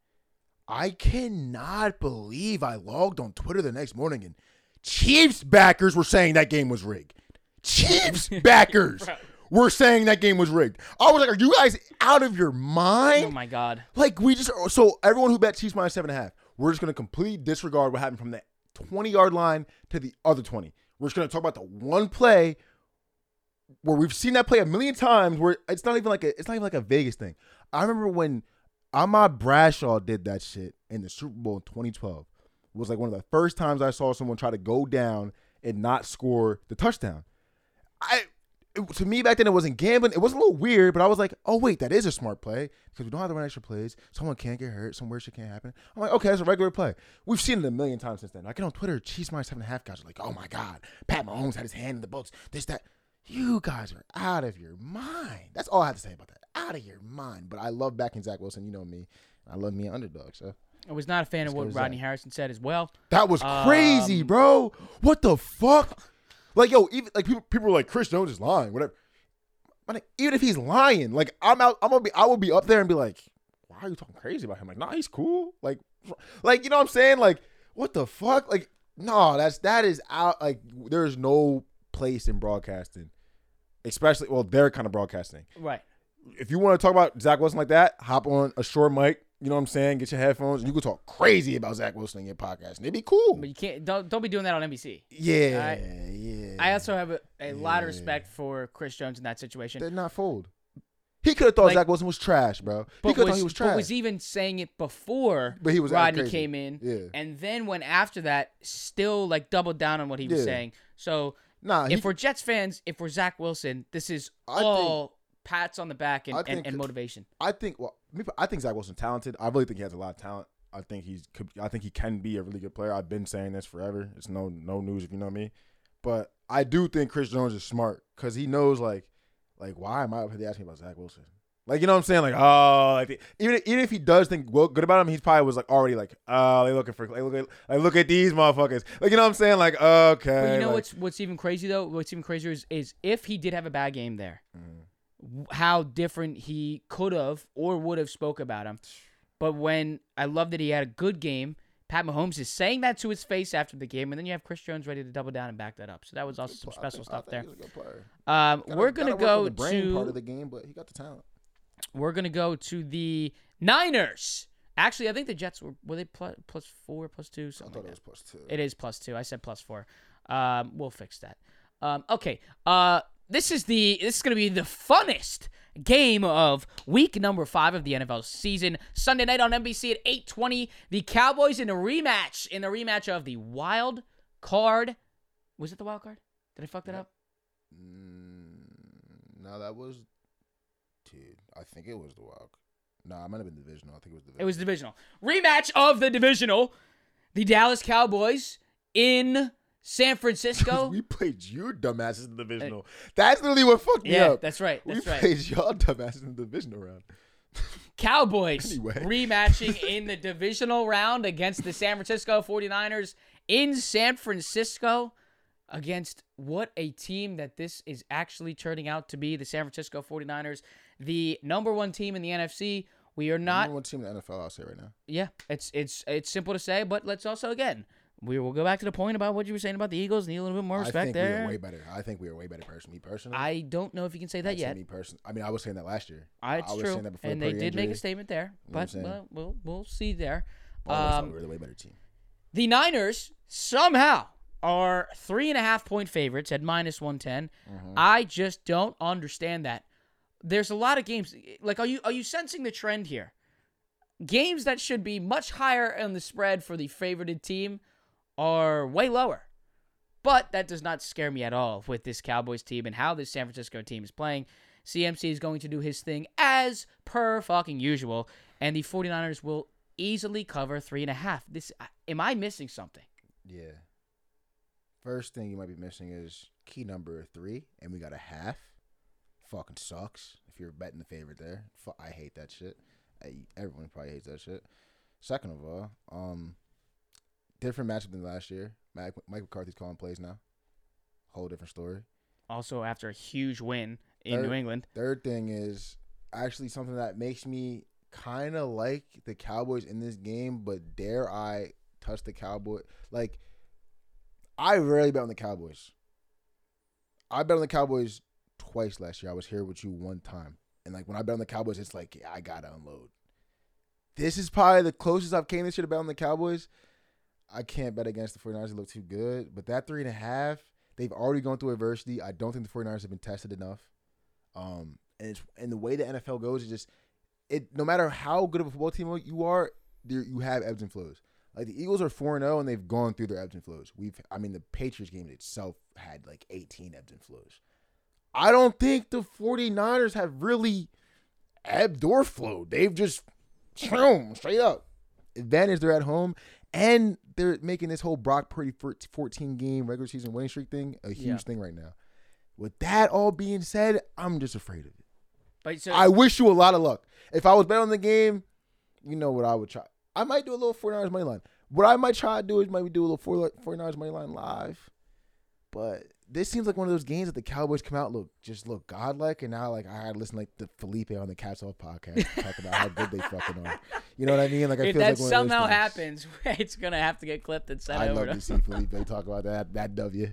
Speaker 2: I cannot believe I logged on Twitter the next morning and Chiefs backers were saying that game was rigged. Chiefs backers were saying that game was rigged. I was like, are you guys out of your mind?
Speaker 1: Oh my God.
Speaker 2: Like we just so everyone who bet Chiefs minus seven and a half, we're just gonna completely disregard what happened from the twenty yard line to the other twenty. We're just gonna talk about the one play where we've seen that play a million times. Where it's not even like a it's not even like a Vegas thing. I remember when Ahmad Bradshaw did that shit in the Super Bowl in 2012. It was like one of the first times I saw someone try to go down and not score the touchdown. I it- to me back then it wasn't gambling. It was a little weird, but I was like, oh wait, that is a smart play because we don't have to run extra plays. Someone can't get hurt. Some weird shit can't happen. I'm like, okay, that's a regular play. We've seen it a million times since then. I get on Twitter, Chiefs minus seven and a half guys are like, oh my god, Pat Mahomes had his hand in the books. This that. You guys are out of your mind. That's all I have to say about that. Out of your mind. But I love backing Zach Wilson. You know me. I love me an underdog. So
Speaker 1: I was not a fan of
Speaker 2: Let's go
Speaker 1: what. Rodney Harrison said as well.
Speaker 2: that was crazy,
Speaker 1: Um,
Speaker 2: bro. What the fuck? Like, yo, even like people, people were like, Chris Jones is lying, whatever. But like, even if he's lying, like I'm out, I'm gonna be, I will be up there and be like, why are you talking crazy about him? Like, nah, he's cool. Like, like you know what I'm saying? Like, what the fuck? Like, no, that's that is out. Like, there's no place in broadcasting, especially well, their kind of broadcasting.
Speaker 1: Right.
Speaker 2: If you want to talk about Zach Wilson like that, hop on a short mic. You know what I'm saying? Get your headphones. And you can talk crazy about Zach Wilson in your podcast, and it'd be cool.
Speaker 1: But you can't don't don't be doing that on NBC.
Speaker 2: Yeah,
Speaker 1: I-
Speaker 2: yeah.
Speaker 1: I also have a, a lot of respect for Chris Jones in that situation.
Speaker 2: did not fold. He could have thought
Speaker 1: Like-
Speaker 2: Zach Wilson was trash, bro. He could have thought he was
Speaker 1: but
Speaker 2: trash.
Speaker 1: was even saying it before
Speaker 2: But he was
Speaker 1: Rodney came in.
Speaker 2: Yeah.
Speaker 1: And then when after that, still like doubled down on what he was saying. So
Speaker 2: nah,
Speaker 1: if
Speaker 2: he,
Speaker 1: we're Jets fans, if we're Zach Wilson, this is
Speaker 2: I think-
Speaker 1: all pats on the back and,
Speaker 2: I
Speaker 1: and, and motivation.
Speaker 2: I think. Well, I think Zach Wilson's talented. I really think he has a lot of talent. I think he's. I think he can be a really good player. I've been saying this forever. It's no no news if you know me. But I do think Chris Jones is smart because he knows like, like why am I up here asking about Zach Wilson? Like you know what I'm saying? Like oh, like even even if he does think well, good about him, he's probably was like already like oh they looking for like look at like look at these motherfuckers. Like you know what I'm saying? Like okay.
Speaker 1: But you know
Speaker 2: like-
Speaker 1: what's what's even crazy though? What's even crazier is, is if he did have a bad game there,
Speaker 2: Mm.
Speaker 1: w- how different he could have or would have spoke about him. But when I love that he had a good game, Pat Mahomes is saying that to his face after the game, and then you have Chris Jones ready to double down and back that up. So that was also some special stuff there.
Speaker 2: he's a good player.
Speaker 1: Um,
Speaker 2: Gotta-
Speaker 1: we're gonna go
Speaker 2: brain part of the game, but he got the talent.
Speaker 1: We're gonna go to the Niners. Actually, I think the Jets were were they plus, plus four, plus two,
Speaker 2: I thought
Speaker 1: like
Speaker 2: it was plus two.
Speaker 1: It is plus two. I said plus four. Um, we'll fix that. Um, okay. Uh, this is the this is gonna be the funnest game of week number five of the NFL season. Sunday night on NBC at eight twenty. The Cowboys in a rematch in the rematch of the wild card. Was it the wild card? Did I fuck that
Speaker 2: Yep.
Speaker 1: up?
Speaker 2: Mm, no, that was. I think it was the wild. No, it might have been divisional. I think it was divisional.
Speaker 1: It was divisional rematch of the divisional. The Dallas Cowboys in San Francisco.
Speaker 2: we played your dumbasses in the divisional. That's literally what fucked me
Speaker 1: yeah,
Speaker 2: up.
Speaker 1: that's right.
Speaker 2: we
Speaker 1: That's right.
Speaker 2: played y'all dumbasses in the divisional round.
Speaker 1: Cowboys
Speaker 2: Anyway.
Speaker 1: rematching in the divisional round against the San Francisco 49ers in San Francisco against what a team that this is actually turning out to be the San Francisco 49ers, the number 1 team in the NFC. We are not
Speaker 2: Number one team in the NFL. I'll say right now.
Speaker 1: yeah, it's it's it's simple to say, but let's also again we will go back to the point about what you were saying about the Eagles. Need a little bit more
Speaker 2: I
Speaker 1: respect
Speaker 2: think we
Speaker 1: there.
Speaker 2: are way better. I think we are way better person. Me personally,
Speaker 1: I don't know if you can say that yet.
Speaker 2: Me person. I mean, I was saying that last year.
Speaker 1: I, it's
Speaker 2: I was
Speaker 1: true,
Speaker 2: saying that before
Speaker 1: and they
Speaker 2: Purdy
Speaker 1: did make a statement there,
Speaker 2: You
Speaker 1: but well, we'll we'll see there.
Speaker 2: I
Speaker 1: Um,
Speaker 2: We're the way better team.
Speaker 1: The Niners somehow are three and a half point favorites at minus one ten.
Speaker 2: Mm-hmm.
Speaker 1: I just don't understand that. There's a lot of games. Like, are you are you sensing the trend here? Games that should be much higher on the spread for the favorited team are way lower. But that does not scare me at all with this Cowboys team and how this San Francisco team is playing. CMC is going to do his thing as per fucking usual, and the 49ers will easily cover three and a half. This am I missing something?
Speaker 2: Yeah. First thing you might be missing is key number three, and we got a half. Fucking sucks. If you're betting the favorite there, I hate that shit. I, everyone probably hates that shit. Second of all, um, different matchup than last year. Mike, Mike McCarthy's calling plays now. Whole different story.
Speaker 1: Also, after a huge win in
Speaker 2: Third-
Speaker 1: New England,
Speaker 2: Third thing is actually something that makes me kind of like the Cowboys in this game, but dare I touch the Cowboy? Like, I rarely bet on the Cowboys. I bet on the Cowboys twice last year. I was here with you one time. And like when I bet on the Cowboys, it's like yeah, I gotta unload. This is probably the closest I've came this year to bet on the Cowboys. I can't bet against the 49ers. They look too good. But that three and a half, they've already gone through adversity. I don't think the 49ers have been tested enough. Um, and it's and the way the NFL goes is just it. No matter how good of a football team you are, there you have ebbs and flows. Like the Eagles are four and zero, and they've gone through their ebbs and flows. We've, I mean, the Patriots game itself had like eighteen ebbs and flows. I don't think the 49ers have really ebbed or flowed. They've just boom, straight up. Advantage they're at home, and they're making this whole Brock Purdy 14 game regular season winning streak thing a huge
Speaker 1: Yeah.
Speaker 2: thing right now. With that all being said, I'm just afraid of it.
Speaker 1: but so
Speaker 2: I wish you a lot of luck. If I was betting on the game, you know what I would try. I might do a little 49ers money line. What I might try to do is maybe do a little 4 49ers money line live. But this seems like one of those games that the Cowboys come out look just look godlike, and now like I had to listen like to Felipe on the Cats Off podcast talk about how good they fucking are. You know what I mean? Like I
Speaker 1: if
Speaker 2: feel
Speaker 1: that
Speaker 2: like
Speaker 1: somehow happens, it's gonna have to get clipped and sent over.
Speaker 2: I'd love
Speaker 1: to-
Speaker 2: see Felipe talk about that that W.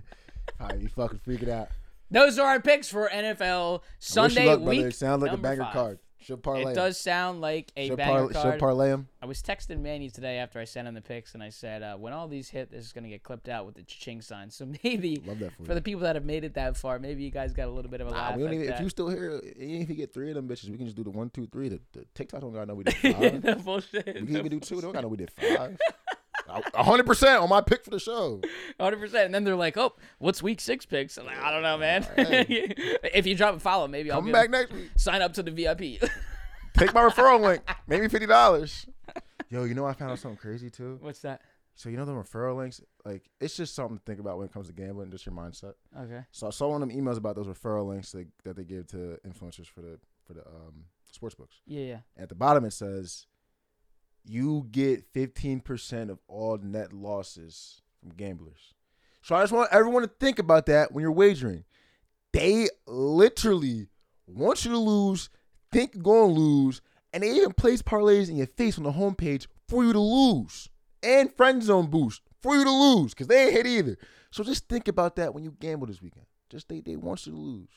Speaker 2: I'd be fucking freaking out.
Speaker 1: Those are our picks for NFL
Speaker 2: I wish you
Speaker 1: Sunday
Speaker 2: luck, brother.
Speaker 1: week.
Speaker 2: It sounds like a banger
Speaker 1: five.
Speaker 2: card. Should parlay.
Speaker 1: It does sound like a
Speaker 2: Should,
Speaker 1: banger
Speaker 2: par-
Speaker 1: card.
Speaker 2: should parlay him.
Speaker 1: I was texting Manny today after I sent him the picks, and I said, uh, when all these hit, this is going to get clipped out with the ching sign. So maybe
Speaker 2: for,
Speaker 1: for the people that have made it that far, maybe you guys got a little bit of a
Speaker 2: Nah,
Speaker 1: laugh
Speaker 2: we don't even,
Speaker 1: that.
Speaker 2: if you still here, even if you get three of them bitches, we can just do the one, two, three. The, the TikTok don't gotta know we did five.
Speaker 1: no bullshit.
Speaker 2: we can even do two. They don't gotta know we did five. A hundred percent on my pick for the show.
Speaker 1: Hundred percent. And then they're like, "Oh, what's week six picks?" I'm like, "I don't know, man.
Speaker 2: Hey.
Speaker 1: if you drop a follow, maybe I'll
Speaker 2: Come
Speaker 1: be
Speaker 2: back next week.
Speaker 1: sign up to the VIP."
Speaker 2: Take my referral link. Maybe fifty dollars. Yo, you know I found out something crazy too.
Speaker 1: What's that?
Speaker 2: So you know the referral links, like it's just something to think about when it comes to gambling, just your mindset.
Speaker 1: Okay.
Speaker 2: So I saw one of them emails about those referral links that, that they give to influencers for the for the um, sports books.
Speaker 1: Yeah, yeah.
Speaker 2: At the bottom it says, "You get fifteen percent of all net losses from gamblers." So I just want everyone to think about that when you're wagering. They literally want you to lose, think you're going to lose, and they even place parlays in your face on the homepage for you to lose, and friend zone boost for you to lose because they ain't hit either. So just think about that when you gamble this weekend. Just they they want you to lose,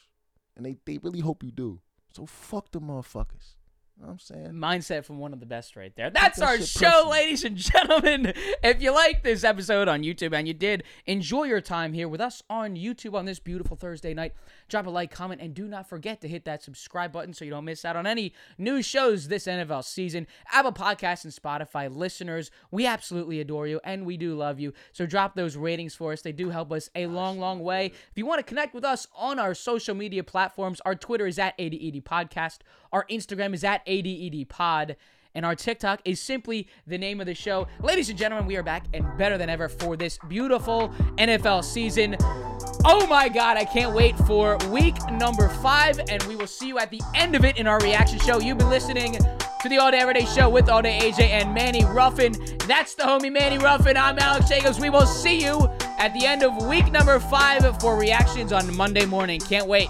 Speaker 2: and they they really hope you do. So fuck the motherfuckers. You know what I'm saying?
Speaker 1: Mindset from one of the best right there. That's
Speaker 2: that
Speaker 1: our show,
Speaker 2: personal.
Speaker 1: ladies and gentlemen. If you like this episode on YouTube and you did enjoy your time here with us on YouTube on this beautiful Thursday night, drop a like, comment, and do not forget to hit that subscribe button so you don't miss out on any new shows this NFL season. Apple Podcasts and Spotify listeners, we absolutely adore you and we do love you. So drop those ratings for us. They do help us a long, long way. If you want to connect with us on our social media platforms, our Twitter is at ADED Podcast. Our Instagram is at ADED Pod. And our TikTok is simply the name of the show. Ladies and gentlemen, we are back and better than ever for this beautiful NFL season. Oh my God, I can't wait for week number five. And we will see you at the end of it in our reaction show. You've been listening to the All Day Everyday Show with All Day AJ and Manny Ruffin. That's the homie Manny Ruffin. I'm Alex Jacobs. We will see you at the end of week number five for reactions on Monday morning. Can't wait.